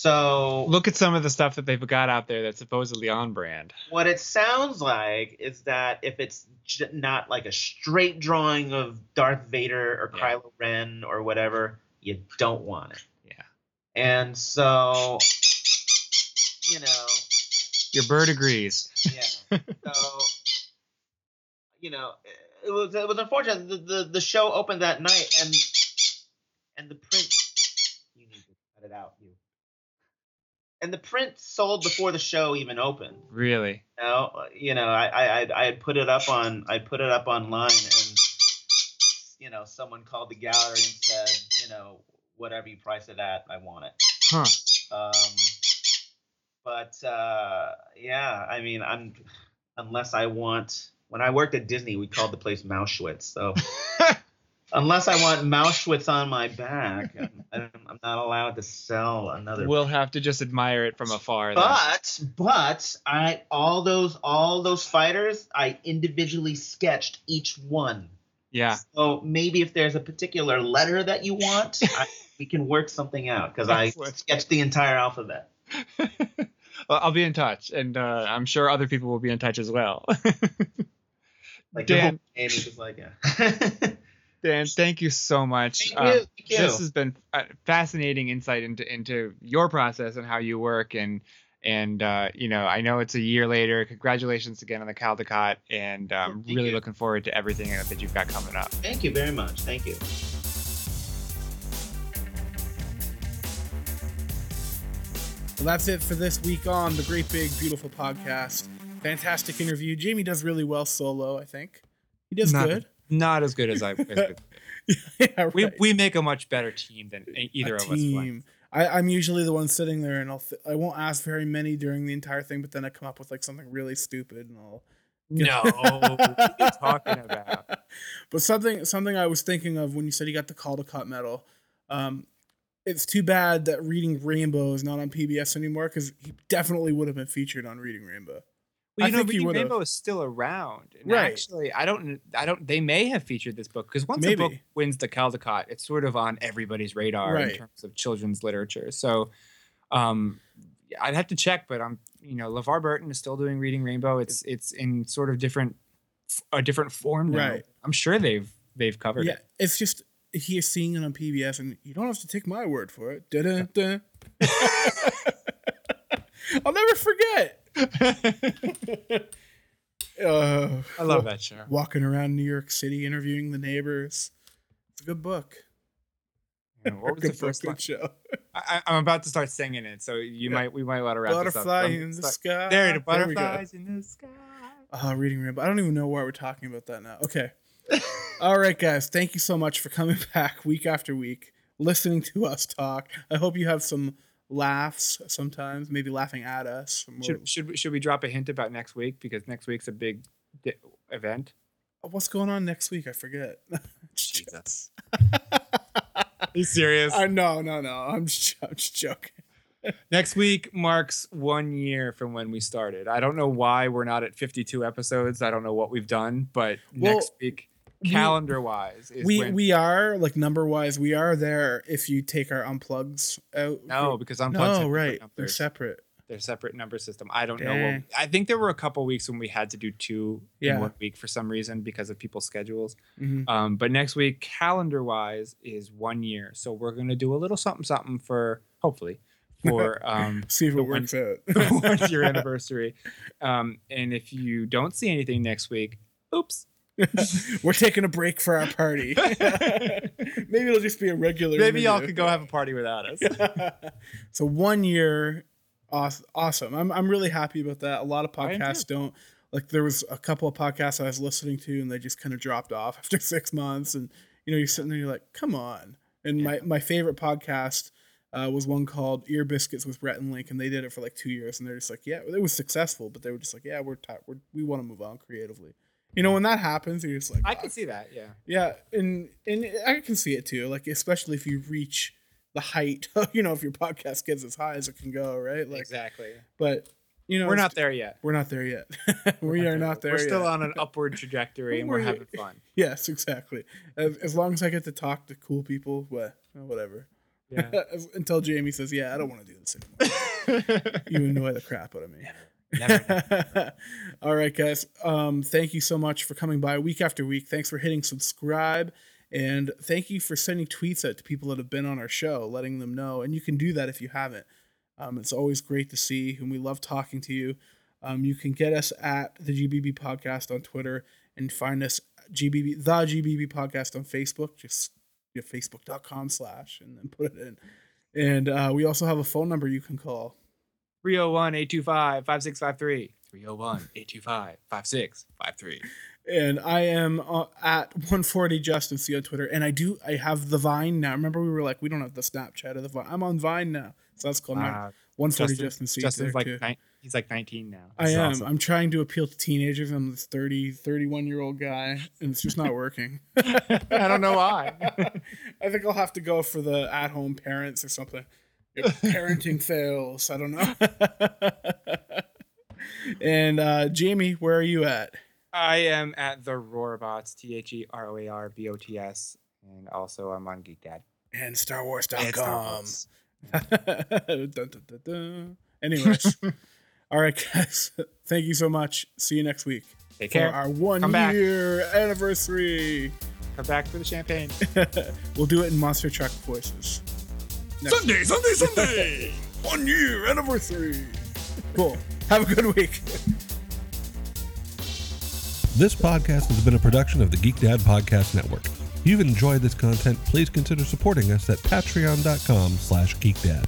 so Look at some of the stuff that they've got out there that's supposedly on brand. what it sounds like is that if it's j- not like a straight drawing of Darth Vader or Yeah. Kylo Ren or whatever you don't want it Yeah. and so you know Your bird agrees. yeah so you know it was it was unfortunate the, the the show opened that night and and the print you need to cut it out you and the print sold before the show even opened Really. you know, you know I, I I- had put it up on I put it up online and you know someone called the gallery and said you know whatever you price it at I want it Huh. um, but uh, yeah, I mean, I'm unless I want. When I worked at Disney, we called the place Mauschwitz. So unless I want Mauschwitz on my back, I'm, I'm not allowed to sell another. We'll have to just admire it from afar. then. but but I all those all those fighters, I individually sketched each one. yeah. So maybe if there's a particular letter that you want, I, we can work something out because I sketched the entire alphabet. well, I'll be in touch, and uh, I'm sure other people will be in touch as well. Like Dan, Amy's just like yeah. Dan, thank you so much. Thank Um, you. Thank you. This has been a fascinating insight into into your process and how you work, and and uh, you know, I know it's a year later. Congratulations again on the Caldecott, and um, Thank really you. looking forward to everything that you've got coming up. Thank you very much. Thank you. Well, that's it for this week on the Great Big Beautiful Podcast. Fantastic interview. Jamie does really well solo, I think. He does not, good. Not as good as I. As yeah, right. we we make a much better team than either a of us. Team. I, I'm usually the one sitting there, and I'll th- I won't ask very many during the entire thing, but then I come up with like something really stupid, and I'll. No, what are you talking about? But something something I was thinking of when you said you got the call Caldecott medal. Um, it's too bad that Reading Rainbow is not on PBS anymore because he definitely would have been featured on Reading Rainbow. Well, I you know, think he Reading would've. Rainbow is still around. And Right. Actually, I don't. I don't. They may have featured this book because once a book wins the Caldecott, it's sort of on everybody's radar in terms of children's literature. So, um, I'd have to check, but I'm. You know, LeVar Burton is still doing Reading Rainbow. It's it's in sort of different, a different form now. Right. I'm sure they've they've covered Yeah, it. Yeah, it's just he is seeing it on PBS, and you don't have to take my word for it. Da-da-da. I'll never forget. Uh, I love that show. Walking around New York City, interviewing the neighbors. It's a good book. Know, what was the first line? good show. I, I'm about to start singing it, so you Yeah. might we might want to wrap Butterfly this up. in the sky. There, the butterflies in the sky. Uh, reading Rainbow. I don't even know why we're talking about that now. Okay. All right, guys. Thank you so much for coming back week after week, listening to us talk. I hope you have some laughs sometimes, maybe laughing at us. Should should we, should we drop a hint about next week because next week's a big di- event? What's going on next week? I forget. Jesus. Are you serious? Uh, no, no, no. I'm just, I'm just joking. Next week marks one year from when we started. I don't know why we're not at 52 episodes. I don't know what we've done, but Well, next week, calendar wise, We when, we are like number wise, we are there if you take our unplugs out. no because I'm no, right. They're They're, separate. they're separate number system. I don't know. What, I think there were a couple weeks when we had to do two Yeah. in one week for some reason because of people's schedules. Mhm. Um, but next week, calendar wise, is one year. So we're gonna do a little something something for hopefully for um See if it works out. one year anniversary. Um, and if you don't see anything next week, oops. We're taking a break for our party. Maybe it'll just be a regular. Maybe y'all could go have a party without us. so one year, awesome. I'm I'm really happy about that. A lot of podcasts don't like. There was a couple of podcasts I was listening to, and they just kind of dropped off after six months. And you know, you're sitting there, you're like, come on. And my my favorite podcast. Uh, was one called Ear Biscuits with Rhett and Link, and they did it for like two years, and they're just like, yeah, it was successful, but they were just like, yeah, we're tired, we're, we want to move on creatively. You know, when that happens, you're just like, I "Ah, can see that, yeah. yeah, and and I can see it too. Like especially if you reach the height, you know, if your podcast gets as high as it can go, right? Like, exactly. but you know, We're not there yet. We're not there yet. we are not there. We're still yet. on an upward trajectory and we're We're- having fun. Yes, exactly. As, as long as I get to talk to cool people, well, whatever. Yeah. Until Jamie says, "Yeah, I don't want to do this anymore." you annoy the crap out of me. Never. All right, guys. Um, thank you so much for coming by week after week. Thanks for hitting subscribe. And thank you for sending tweets out to people that have been on our show, letting them know. And you can do that if you haven't. Um, it's always great to see, and we love talking to you. Um, you can get us at the GBB Podcast on Twitter and find us GBB the GBB Podcast on Facebook. Just you know, facebook.com slash and then put it in. And uh, we also have a phone number you can call. 301 825 5653. 301 825 5653. and I am uh, at 140 Justin C on Twitter, and I do I have the Vine now. Remember we were like we don't have the Snapchat of the Vine. I'm on Vine now, so that's called my Wow. 140 Justin- Justin C. Justin's like, too. ni- he's like 19 now. I am. awesome. I'm trying to appeal to teenagers. I'm this 30, 31 year old guy, and it's just not working. I don't know why. I think I'll have to go for the at home parents or something. If parenting fails. I don't know. and uh, Jamie, where are you at? I am at the Roarbots, T H E R O A R B O T S. And also I'm on Geek Dad. And And Star StarWars.com. Anyways, all right, guys. Thank you so much. See you next week Take for care. our one Come back. year anniversary. Come back for the champagne. we'll do it in monster truck voices. Next Sunday, Sunday, Sunday. one year anniversary. Cool. Have a good week. This podcast has been a production of the Geek Dad Podcast Network. If you've enjoyed this content, please consider supporting us at patreon.com slash geekdad.